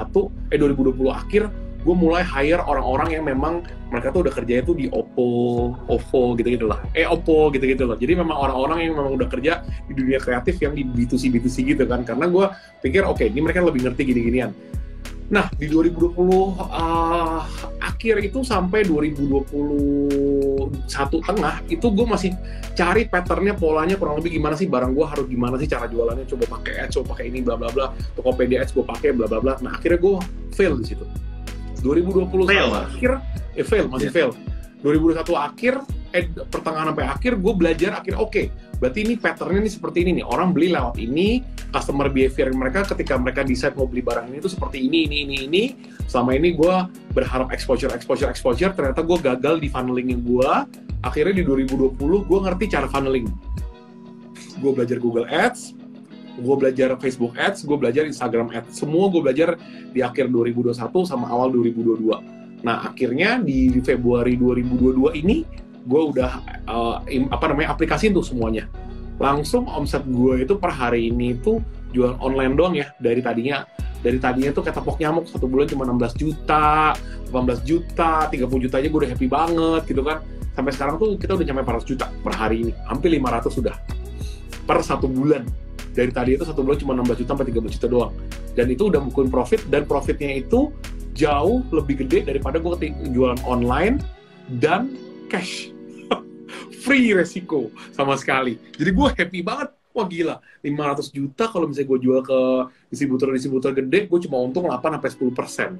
eh 2020 akhir gue mulai hire orang-orang yang memang mereka tuh udah kerja itu di Oppo, OVO gitu-gitu lah. Eh Oppo gitu-gitu loh. Jadi memang orang-orang yang memang udah kerja di dunia kreatif yang di B2C B2C gitu kan. Karena gue pikir oke, okay, ini mereka lebih ngerti gini-ginian. Nah, di 2020 uh, ah, akhir itu sampai 2021 tengah itu gue masih cari patternnya, polanya kurang lebih gimana sih barang gue harus gimana sih cara jualannya, coba pakai ads, coba pakai ini bla bla bla, Tokopedia ads gue pakai bla bla bla. Nah, akhirnya gue fail di situ. 2020 fail, akhir, eh fail, masih yeah. fail. 2021 akhir, eh pertengahan sampai akhir gue belajar akhir oke, okay, berarti ini patternnya ini seperti ini nih. Orang beli lewat ini customer behavior mereka ketika mereka decide mau beli barang ini itu seperti ini ini ini ini. Selama ini gue berharap exposure exposure exposure ternyata gue gagal di funnelingnya gue akhirnya di 2020 gue ngerti cara funneling. Gue belajar Google Ads gue belajar Facebook Ads, gue belajar Instagram Ads, semua gue belajar di akhir 2021 sama awal 2022. Nah akhirnya di Februari 2022 ini gue udah uh, apa namanya aplikasi tuh semuanya. Langsung omset gue itu per hari ini tuh jual online doang ya dari tadinya. Dari tadinya tuh kayak tepok nyamuk satu bulan cuma 16 juta 18 juta 30 juta aja gue udah happy banget gitu kan. Sampai sekarang tuh kita udah nyampe 400 juta per hari ini hampir 500 sudah per satu bulan dari tadi itu satu bulan cuma 16 juta sampai 30 juta doang dan itu udah bukuin profit dan profitnya itu jauh lebih gede daripada gue jualan online dan cash free resiko sama sekali. Jadi gue happy banget. Wah gila, 500 juta kalau misalnya gue jual ke distributor-distributor gede, gue cuma untung 8 sampai 10 persen.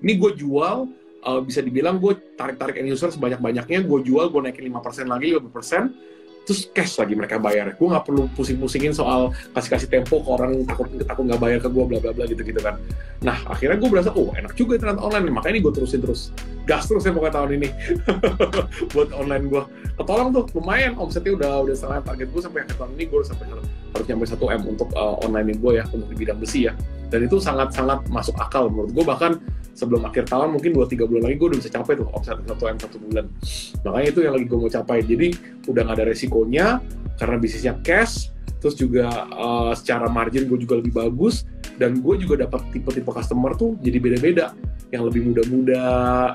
Ini gue jual, uh, bisa dibilang gue tarik-tarik end user sebanyak-banyaknya, gue jual, gue naikin 5 persen lagi, 5 persen, terus cash lagi mereka bayar. Gue nggak perlu pusing-pusingin soal kasih-kasih tempo ke orang takut takut nggak bayar ke gue bla bla bla gitu gitu kan. Nah akhirnya gue berasa oh enak juga ternyata online. Makanya ini gue terusin terus. Gas terus ya pokoknya tahun ini. Buat online gue ketolong tuh lumayan. Omsetnya udah udah setengah target gue sampai akhir tahun ini. Gue sampai harus nyampe satu m untuk uh, online gue ya untuk di bidang besi ya. Dan itu sangat sangat masuk akal menurut gue bahkan sebelum akhir tahun mungkin 2-3 bulan lagi gue udah bisa capai tuh omset 1 M satu bulan. Makanya itu yang lagi gue mau capai. Jadi udah gak ada resikonya karena bisnisnya cash terus juga uh, secara margin gue juga lebih bagus dan gue juga dapat tipe-tipe customer tuh jadi beda-beda. Yang lebih muda-muda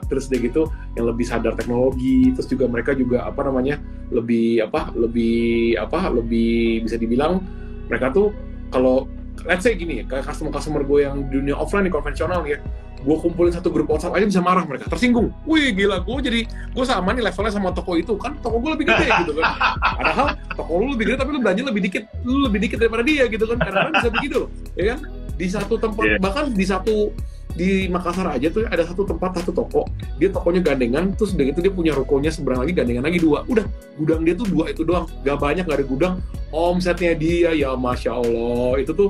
terus deh gitu yang lebih sadar teknologi terus juga mereka juga apa namanya lebih apa lebih apa lebih bisa dibilang mereka tuh kalau let's say gini ya kayak customer customer gue yang dunia offline konvensional ya gue kumpulin satu grup WhatsApp aja bisa marah mereka tersinggung. Wih gila gue jadi gue sama nih levelnya sama toko itu kan toko gue lebih gede gitu kan. Padahal toko lu lebih gede tapi lu belanja lebih dikit lu lebih dikit daripada dia gitu kan. Karena bisa begitu loh ya kan? Di satu tempat yeah. bahkan di satu di Makassar aja tuh ada satu tempat satu toko. Dia tokonya gandengan terus udah gitu dia punya rukonya seberang lagi gandengan lagi dua. Udah gudang dia tuh dua itu doang. Gak banyak gak ada gudang. Omsetnya dia ya masya allah. Itu tuh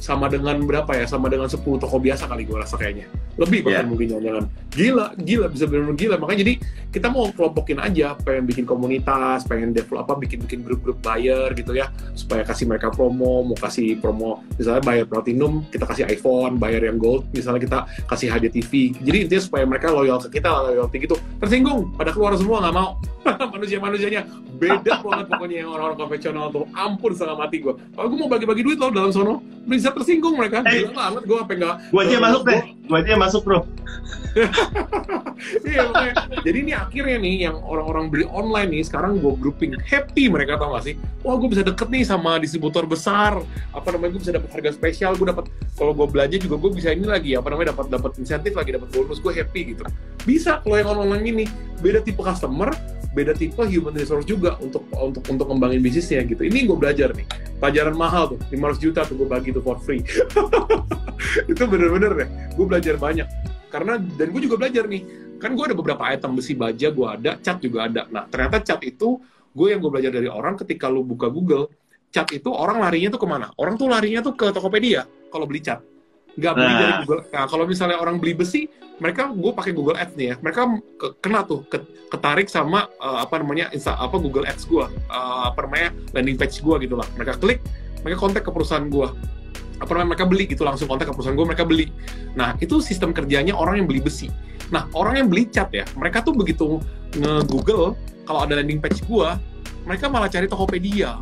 sama dengan berapa ya? Sama dengan 10 toko biasa kali gue rasa kayaknya. Lebih bahkan yeah. mungkin jangan gila gila bisa benar-benar gila. Makanya jadi kita mau kelompokin aja pengen bikin komunitas pengen develop apa bikin bikin grup-grup buyer gitu ya. Supaya kasih mereka promo mau kasih promo misalnya bayar platinum kita kasih iPhone bayar yang gold misalnya kita kasih hadiah TV jadi intinya supaya mereka loyal ke kita loyalty gitu. Tersinggung pada keluar semua nggak mau. Manusia-manusianya beda banget pokoknya yang orang-orang konvensional tuh. Ampun setengah mati gue kalau gue mau bagi-bagi duit loh dalam sono bisa tersinggung mereka. Hey. gila banget gue apa enggak gue aja masuk deh gue aja masuk bro. Iya makanya. Jadi ini akhirnya nih yang orang-orang beli online nih sekarang gue grouping happy mereka tau gak sih? Wah gue bisa deket nih sama distributor besar. Apa namanya gue bisa dapat harga spesial gue dapat kalau gue belanja juga gue bisa ini lagi apa namanya dapat dapat insentif lagi dapat bonus gue happy gitu. Bisa kalau yang online ini. Beda tipe customer beda tipe human resource juga untuk untuk untuk ngembangin bisnisnya gitu. Ini gue belajar nih, pelajaran mahal tuh, 500 juta tuh gue bagi tuh for free. itu bener-bener deh, gue belajar banyak. Karena dan gue juga belajar nih, kan gue ada beberapa item besi baja gue ada, cat juga ada. Nah ternyata cat itu gue yang gue belajar dari orang ketika lu buka Google, cat itu orang larinya tuh ke mana? Orang tuh larinya tuh ke Tokopedia kalau beli cat nggak beli nah. dari Google. Nah, kalau misalnya orang beli besi, mereka gue pakai Google Ads nih ya, mereka ke, kena tuh ke, ketarik sama uh, apa namanya insta, apa Google Ads gue, uh, apa namanya landing page gue gitu lah. Mereka klik, mereka kontak ke perusahaan gue. Apa namanya mereka beli gitu langsung kontak ke perusahaan gue, mereka beli. Nah itu sistem kerjanya orang yang beli besi. Nah orang yang beli cat ya, mereka tuh begitu nge-google kalau ada landing page gue, mereka malah cari Tokopedia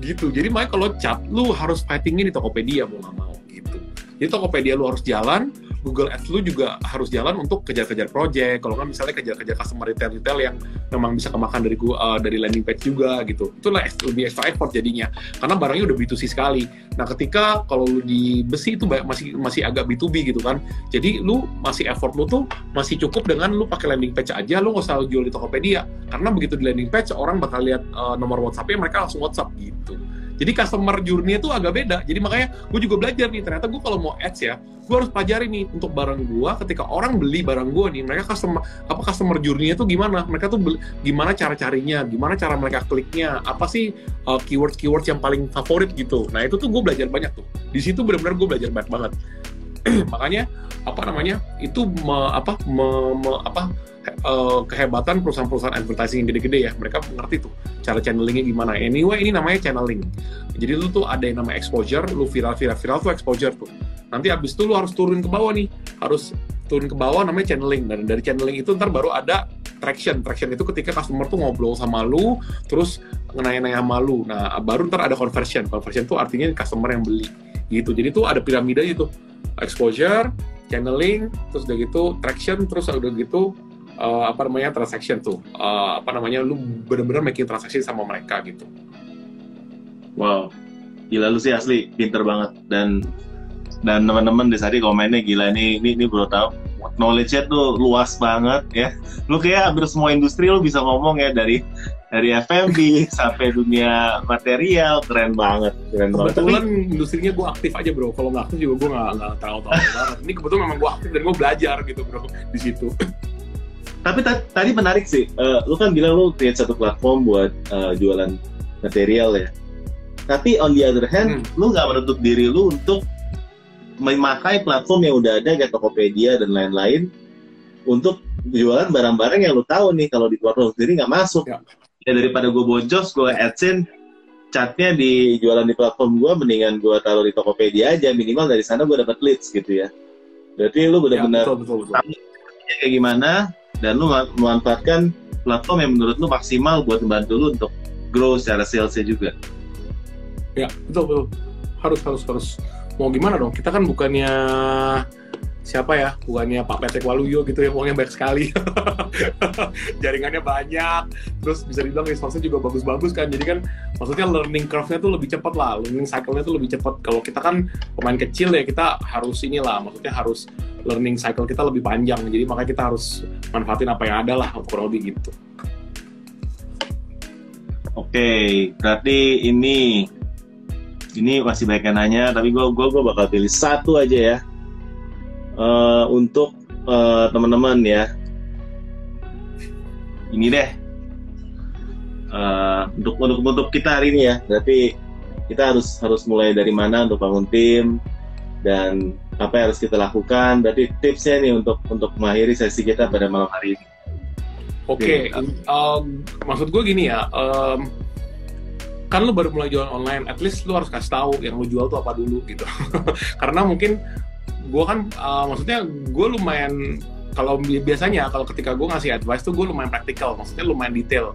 gitu. Jadi makanya kalau cat, lu harus fightingnya di Tokopedia mau nggak mau. Jadi Tokopedia lu harus jalan, Google Ads lu juga harus jalan untuk kejar-kejar project. Kalau nggak misalnya kejar-kejar customer retail-retail yang memang bisa kemakan dari uh, dari landing page juga gitu. Itulah lebih extra effort jadinya. Karena barangnya udah B2C sekali. Nah, ketika kalau lu di besi itu masih masih agak B2B gitu kan. Jadi lu masih effort lu tuh masih cukup dengan lu pakai landing page aja, lu nggak usah jual di Tokopedia. Karena begitu di landing page orang bakal lihat uh, nomor WhatsApp-nya mereka langsung WhatsApp gitu. Jadi customer journey itu agak beda. Jadi makanya gue juga belajar nih, ternyata gue kalau mau ads ya, gue harus pelajari nih untuk barang gue ketika orang beli barang gue nih, mereka customer apa customer journey itu gimana? Mereka tuh beli, gimana cara carinya, gimana cara mereka kliknya, apa sih uh, keywords-keywords yang paling favorit gitu. Nah itu tuh gue belajar banyak tuh. Di situ benar-benar gue belajar banyak banget. Makanya apa namanya itu me, apa me, me, apa uh, kehebatan perusahaan-perusahaan advertising yang gede-gede ya. Mereka mengerti tuh cara channelingnya gimana. Anyway ini namanya channeling. Jadi lu tuh ada yang namanya exposure lu viral viral viral tuh exposure tuh. Nanti abis itu lu harus turun ke bawah nih. Harus turun ke bawah namanya channeling. Dan dari channeling itu ntar baru ada traction. Traction itu ketika customer tuh ngobrol sama lu terus nanya-nanya sama lu. Nah baru ntar ada conversion. Conversion tuh artinya customer yang beli. Gitu. Jadi tuh ada piramida itu exposure channeling terus udah gitu traction terus udah gitu uh, apa namanya transaction tuh. Uh, apa namanya lu bener-bener making transaksi sama mereka gitu. Wow. Gila lu sih asli. Pinter banget. Dan dan teman-teman di tadi komennya gila ini ini ini bro tau. Knowledge-nya tuh luas banget ya. Lu kayak hampir semua industri lu bisa ngomong ya dari dari FMB sampai dunia material keren banget keren kebetulan banget. industrinya gue aktif aja bro kalau nggak aktif juga gue nggak nggak tahu tahu banget ini kebetulan memang gue aktif dan gue belajar gitu bro di situ tapi tadi menarik sih uh, lu kan bilang lu create satu platform buat uh, jualan material ya tapi on the other hand hmm. lu nggak menutup diri lu untuk memakai platform yang udah ada kayak Tokopedia dan lain-lain untuk jualan barang-barang yang lu tahu nih kalau di platform sendiri nggak masuk ya. Ya daripada gue bojos gue adsense catnya di jualan di platform gue mendingan gue taruh di Tokopedia aja. Minimal dari sana gue dapat leads gitu ya. Berarti lu benar-benar ya, kayak gimana dan lu memanfaatkan platform yang menurut lu maksimal buat membantu lu untuk grow secara salesnya juga. Ya betul betul. Harus harus harus. Mau gimana dong? Kita kan bukannya siapa ya? Bukannya Pak Petek Waluyo gitu ya uangnya banyak sekali. Jaringannya banyak. Terus bisa dibilang resource juga bagus-bagus kan. Jadi kan maksudnya learning curve-nya tuh lebih cepat lah. Learning cycle-nya tuh lebih cepat. Kalau kita kan pemain kecil ya kita harus inilah. Maksudnya harus learning cycle kita lebih panjang. Jadi makanya kita harus manfaatin apa yang ada lah kurang lebih gitu. Oke berarti ini ini masih banyak yang nanya tapi gue gue gue bakal pilih satu aja ya uh, untuk uh, teman-teman ya. Ini deh. Uh, untuk untuk untuk kita hari ini ya. Berarti kita harus harus mulai dari mana untuk bangun tim dan apa yang harus kita lakukan. Berarti tipsnya nih untuk untuk mengakhiri sesi kita pada malam hari ini. Oke okay. um, maksud gue gini ya um, kan lu baru mulai jualan online at least lu harus kasih tahu yang lu jual tuh apa dulu gitu. Karena mungkin gue kan uh, maksudnya gue lumayan kalau biasanya kalau ketika gue ngasih advice tuh gue lumayan praktikal maksudnya lumayan detail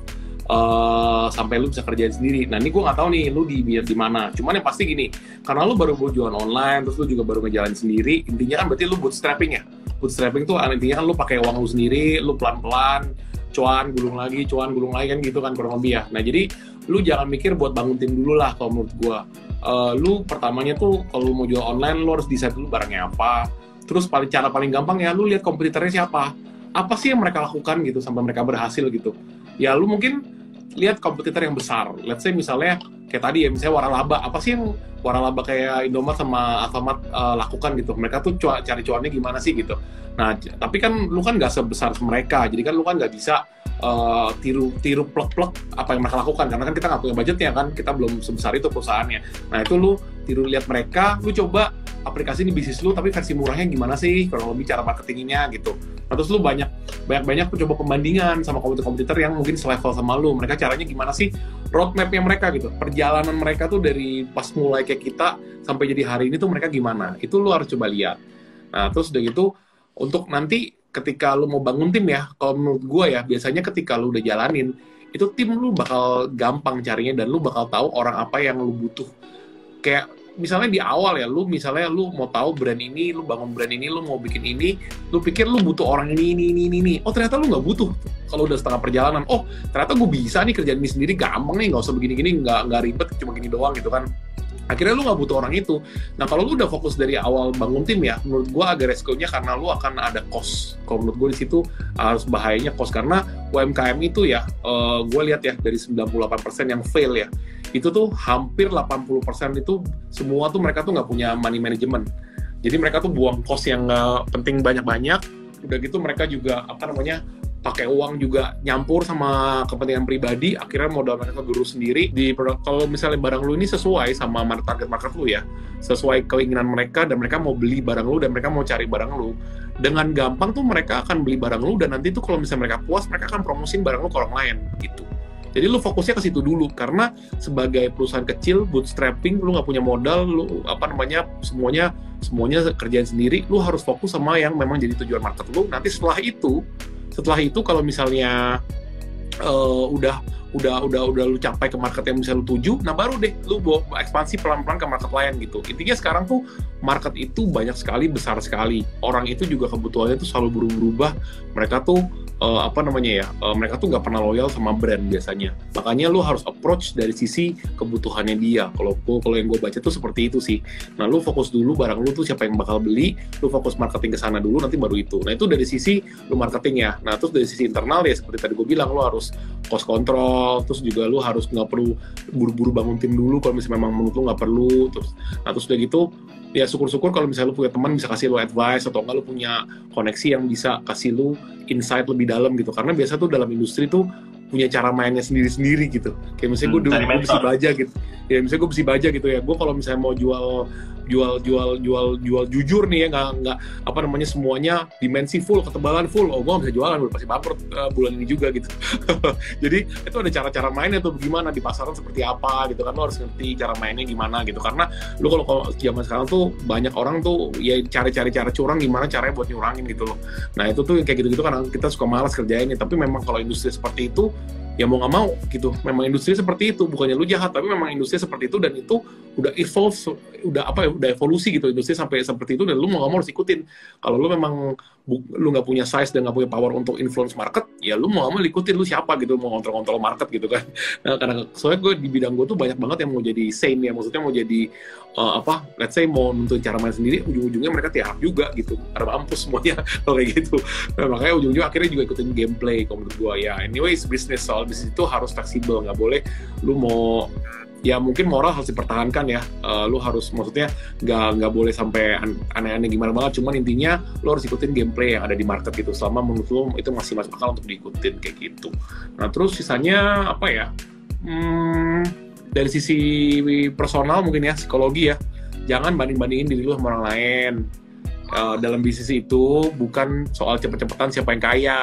uh, sampai lu bisa kerjain sendiri. Nah ini gue nggak tahu nih lu di di mana. Cuman yang pasti gini, karena lu baru jualan online, terus lu juga baru ngejalanin sendiri, intinya kan berarti lu bootstrapping ya. Bootstrapping tuh intinya kan lu pakai uang lu sendiri, lu pelan-pelan, cuan gulung lagi, cuan gulung lagi kan gitu kan kurang lebih ya. Nah jadi lu jangan mikir buat bangun tim dulu lah kalau menurut gue. Uh, lu pertamanya tuh kalau mau jual online lu harus decide dulu barangnya apa. Terus paling cara paling gampang ya lu lihat kompetitornya siapa. Apa sih yang mereka lakukan gitu sampai mereka berhasil gitu. Ya lu mungkin lihat kompetitor yang besar. Let's say misalnya kayak tadi ya, misalnya waralaba. Apa sih yang waralaba kayak Indomaret sama Alfamart uh, lakukan gitu? Mereka tuh cua, cari cuannya gimana sih gitu. Nah, tapi kan lu kan nggak sebesar mereka. Jadi kan lu kan nggak bisa uh, tiru tiru plek-plek apa yang mereka lakukan karena kan kita nggak punya budgetnya kan kita belum sebesar itu perusahaannya nah itu lu tiru lihat mereka lu coba aplikasi ini bisnis lu tapi versi murahnya gimana sih? Kalau lebih cara marketingnya gitu. Nah, terus lu banyak banyak banyak coba pembandingan sama komputer-komputer yang mungkin selevel sama lu. Mereka caranya gimana sih? Roadmapnya mereka gitu. Perjalanan mereka tuh dari pas mulai kayak kita sampai jadi hari ini tuh mereka gimana? Itu lu harus coba lihat. Nah terus udah gitu untuk nanti ketika lu mau bangun tim ya kalau menurut gue ya biasanya ketika lu udah jalanin itu tim lu bakal gampang carinya dan lu bakal tahu orang apa yang lu butuh. Kayak misalnya di awal ya lu misalnya lu mau tahu brand ini lu bangun brand ini lu mau bikin ini lu pikir lu butuh orang ini ini ini ini, oh ternyata lu nggak butuh kalau udah setengah perjalanan oh ternyata gue bisa nih kerjaan ini sendiri gampang nih nggak usah begini gini nggak nggak ribet cuma gini doang gitu kan akhirnya lu nggak butuh orang itu. Nah kalau lu udah fokus dari awal bangun tim ya, menurut gue agak resikonya karena lu akan ada cost. Kalau menurut gue di situ harus bahayanya cost karena UMKM itu ya, uh, eh, gue lihat ya dari 98% yang fail ya, itu tuh hampir 80% itu semua tuh mereka tuh nggak punya money management. Jadi mereka tuh buang cost yang nggak penting banyak-banyak. Udah gitu mereka juga apa namanya pakai uang juga nyampur sama kepentingan pribadi akhirnya modal mereka guru sendiri di produk kalau misalnya barang lu ini sesuai sama target market lu ya sesuai keinginan mereka dan mereka mau beli barang lu dan mereka mau cari barang lu dengan gampang tuh mereka akan beli barang lu dan nanti tuh kalau misalnya mereka puas mereka akan promosin barang lu ke orang lain gitu jadi lu fokusnya ke situ dulu karena sebagai perusahaan kecil bootstrapping lu nggak punya modal, lu apa namanya semuanya semuanya kerjaan sendiri, lu harus fokus sama yang memang jadi tujuan market lu. Nanti setelah itu setelah itu kalau misalnya uh, udah udah udah udah lu capai ke market yang bisa lu tuju, nah baru deh lu bawa ekspansi pelan-pelan ke market lain gitu. Intinya sekarang tuh market itu banyak sekali, besar sekali. Orang itu juga kebutuhannya tuh selalu berubah-ubah. Mereka tuh uh, apa namanya ya uh, mereka tuh nggak pernah loyal sama brand biasanya. Makanya lu harus approach dari sisi kebutuhannya dia. Kalau gua kalau yang gue baca tuh seperti itu sih. Nah lu fokus dulu barang lu tuh siapa yang bakal beli lu fokus marketing ke sana dulu nanti baru itu. Nah itu dari sisi lu marketing ya. Nah terus dari sisi internal ya seperti tadi gue bilang lu harus cost control terus juga lu harus nggak perlu buru-buru bangun tim dulu kalau misalnya memang menurut lu nggak perlu terus nah terus udah gitu ya syukur-syukur kalau misalnya lu punya teman bisa kasih lu advice atau enggak lu punya koneksi yang bisa kasih lu insight lebih dalam gitu. Karena biasa tuh dalam industri tuh punya cara mainnya sendiri-sendiri gitu. Kayak misalnya gue hmm, dulu besi baja gitu ya misalnya gue besi baja gitu ya. Gue kalau misalnya mau jual jual jual jual jual jujur nih ya nggak nggak apa namanya semuanya dimensi full ketebalan full. Oh gue bisa jualan udah pasti bangkrut uh, bulan ini juga gitu. Jadi itu ada cara-cara mainnya tuh gimana di pasaran seperti apa gitu kan lo harus ngerti cara mainnya gimana gitu. Karena lo kalau zaman sekarang tuh banyak orang tuh ya cari-cari cara curang gimana caranya buat nyurangin gitu loh. Nah itu tuh kayak gitu-gitu kan kita suka malas kerjainnya. Tapi memang kalau industri seperti itu ya mau nggak mau gitu. Memang industri seperti itu. Bukannya lu jahat tapi memang industri seperti itu dan itu udah evolve udah apa ya udah evolusi gitu. Industri sampai seperti itu dan lu mau nggak mau harus ikutin. Kalau lu memang lu nggak punya size dan nggak punya power untuk influence market ya lu mau nggak mau ikutin lu siapa gitu mau kontrol-kontrol market gitu kan. Nah, karena soalnya gue di bidang gue tuh banyak banget yang mau jadi sane ya maksudnya mau jadi uh, apa let's say mau untuk cara main sendiri ujung-ujungnya mereka tiap juga gitu karena mampus semuanya kalau kayak gitu. Nah, makanya ujung-ujungnya akhirnya juga ikutin gameplay kalau menurut gue ya anyways bisnis soal bisnis itu harus fleksibel nggak boleh lu mau ya mungkin moral harus dipertahankan ya. Uh, lu harus maksudnya nggak nggak boleh sampai aneh-aneh gimana banget. Cuman intinya lu harus ikutin gameplay yang ada di market gitu. Selama menurut lu itu masih masuk akal untuk diikutin kayak gitu. Nah terus sisanya apa ya? Hmm, dari sisi personal mungkin ya psikologi ya. Jangan banding bandingin diri lu sama orang lain. Uh, dalam bisnis itu bukan soal cepet-cepetan siapa yang kaya.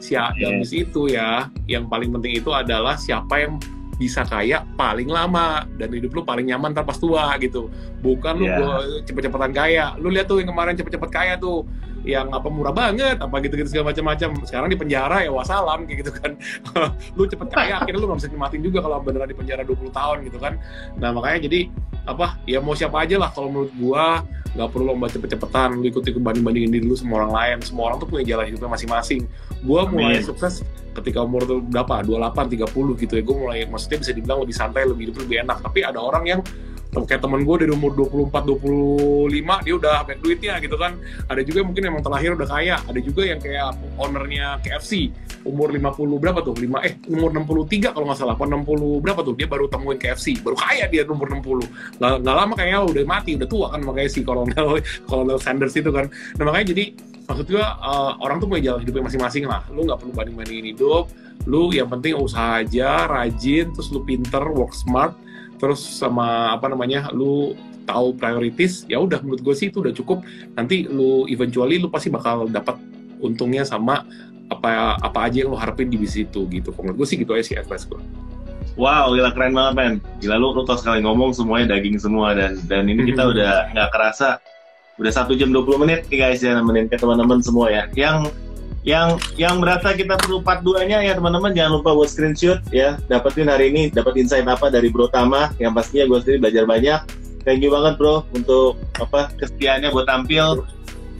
Siapa yeah. dalam bisnis itu ya, yang paling penting itu adalah siapa yang bisa kaya paling lama dan hidup lu paling nyaman tanpa tua gitu. Bukan lu yeah. cepet-cepetan kaya. Lu lihat tuh yang kemarin cepet-cepet kaya tuh yang apa murah banget apa gitu-gitu segala macam-macam sekarang di penjara ya wasalam kayak gitu kan lu cepet kaya akhirnya lu gak bisa nikmatin juga kalau beneran di penjara 20 tahun gitu kan nah makanya jadi apa ya mau siapa aja lah kalau menurut gua. Nggak perlu lomba cepet-cepetan lu ikut ikut banding bandingin diri lu semua orang lain. Semua orang tuh punya jalan hidupnya masing-masing. Gua mulai Amin. sukses ketika umur tuh berapa? 28 30 gitu ya. Gua mulai maksudnya bisa dibilang lebih santai lebih hidup lebih enak. Tapi ada orang yang kayak temen gue dari umur 24 25 dia udah banyak duitnya gitu kan. Ada juga yang mungkin emang terlahir udah kaya. Ada juga yang kayak ownernya KFC umur 50 berapa tuh? 5 eh umur 63 kalau nggak salah apa 60 berapa tuh? Dia baru temuin KFC baru kaya dia umur 60 nggak, lama kayaknya udah mati udah tua kan makanya si kolonel kolonel Sanders itu kan. Nah makanya jadi maksud gue uh, orang tuh punya jalan hidupnya masing-masing lah. Lu nggak perlu banding-bandingin hidup. Lu yang penting usaha aja rajin terus lu pinter work smart terus sama apa namanya lu tahu prioritas ya udah menurut gue sih itu udah cukup nanti lu eventually lu pasti bakal dapat untungnya sama apa apa aja yang lu harapin di bisnis itu gitu menurut gue sih gitu aja sih advice gue Wow, gila keren banget men. Gila lu, lu kalau sekali ngomong semuanya daging semua dan dan ini kita udah nggak kerasa udah satu jam 20 menit nih guys ya nemenin ke teman-teman semua ya. Yang yang yang merasa kita perlu part 2 nya ya teman-teman jangan lupa buat screenshot ya. Dapetin hari ini dapat insight apa dari Bro Tama yang pastinya gue sendiri belajar banyak. Thank you banget bro untuk apa kesetiaannya buat tampil.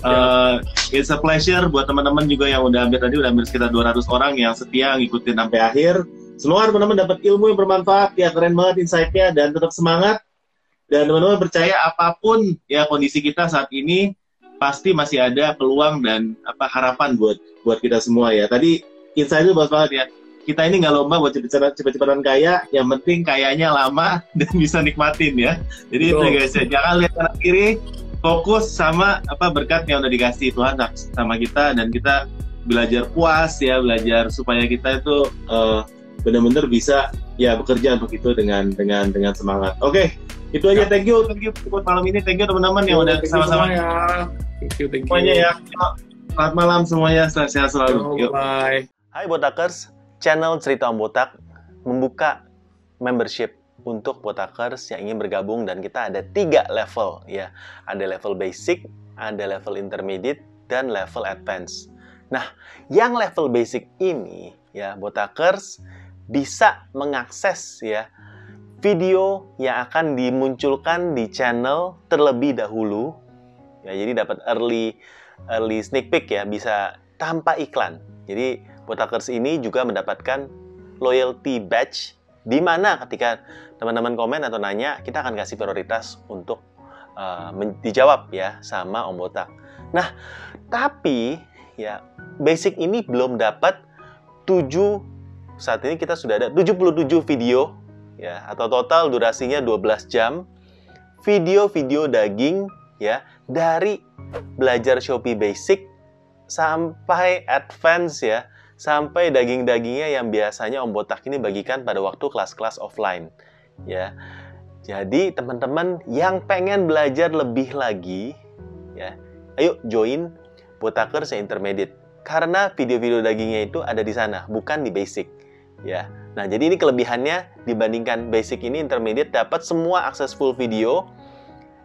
Uh, it's a pleasure buat teman-teman juga yang udah hampir tadi udah hampir sekitar 200 orang yang setia ngikutin sampai akhir. Semoga teman-teman dapat ilmu yang bermanfaat. Ya keren banget insightnya dan tetap semangat. Dan teman-teman percaya apa pun ya kondisi kita saat ini pasti masih ada peluang dan apa harapan buat buat kita semua ya. Tadi insight itu bagus banget ya. Kita ini nggak lomba buat cepet-cepetan kaya, yang penting kayanya lama dan bisa nikmatin ya. Jadi Betul. itu guys ya, jangan lihat kanan kiri, fokus sama apa berkat yang udah dikasih Tuhan sama kita dan kita belajar puas ya, belajar supaya kita itu uh, benar-benar bisa ya bekerja untuk itu dengan dengan dengan semangat. Oke, okay, itu aja. Thank you, thank you buat malam ini. Thank you teman-teman yang udah sama-sama ya. Thank you, thank you. Semuanya ya. Selamat malam semuanya, sehat selalu. Bye. Hai Botakers, channel Cerita Om Botak membuka membership untuk Botakers yang ingin bergabung dan kita ada tiga level ya. Ada level basic, ada level intermediate, dan level advance. Nah, yang level basic ini ya Botakers bisa mengakses ya video yang akan dimunculkan di channel terlebih dahulu Ya, jadi dapat early early sneak peek ya, bisa tanpa iklan. Jadi Botakers ini juga mendapatkan loyalty badge di mana ketika teman-teman komen atau nanya, kita akan kasih prioritas untuk uh, dijawab ya sama Om Botak. Nah, tapi ya basic ini belum dapat 7 saat ini kita sudah ada 77 video ya. Atau total durasinya 12 jam. Video-video daging ya dari belajar Shopee Basic sampai advance ya. Sampai daging-dagingnya yang biasanya Om Botak ini bagikan pada waktu kelas-kelas offline ya. Jadi teman-teman yang pengen belajar lebih lagi ya ayo join Botakers intermediate karena video-video dagingnya itu ada di sana bukan di basic ya nah jadi ini kelebihannya dibandingkan basic ini intermediate dapat semua akses full video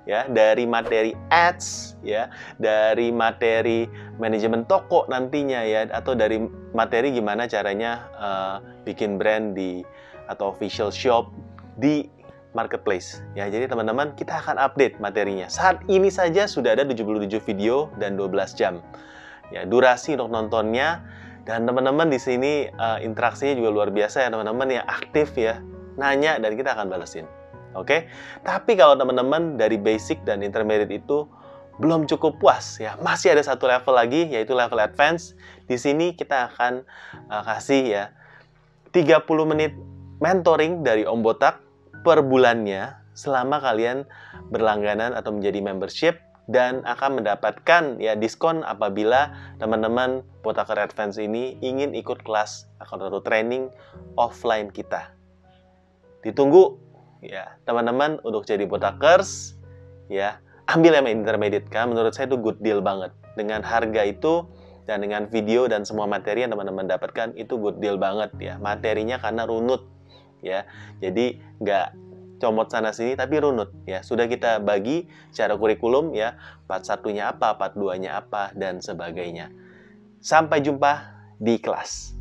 ya. Dari materi ads ya. Dari materi manajemen toko nantinya ya. Atau dari materi gimana caranya uh, bikin brand di atau official shop di marketplace ya. Jadi teman-teman kita akan update materinya. Saat ini saja sudah ada 77 video dan 12 jam ya. Durasi untuk nontonnya dan teman-teman di sini uh, interaksinya juga luar biasa ya teman-teman yang aktif ya nanya dan kita akan balesin Oke, okay? tapi kalau teman-teman dari basic dan intermediate itu belum cukup puas ya, masih ada satu level lagi yaitu level advance. Di sini kita akan uh, kasih ya 30 menit mentoring dari Om Botak per bulannya selama kalian berlangganan atau menjadi membership dan akan mendapatkan ya diskon apabila teman-teman Botaker Advance ini ingin ikut kelas atau training offline kita. Ditunggu ya teman-teman untuk jadi botakers ya ambil yang intermediate kan menurut saya itu good deal banget. Dengan harga itu dan dengan video dan semua materi yang teman-teman dapatkan itu good deal banget ya materinya karena runut ya. Jadi nggak comot sana sini tapi runut ya. Sudah kita bagi secara kurikulum ya part satunya apa part duanya apa dan sebagainya. Sampai jumpa di kelas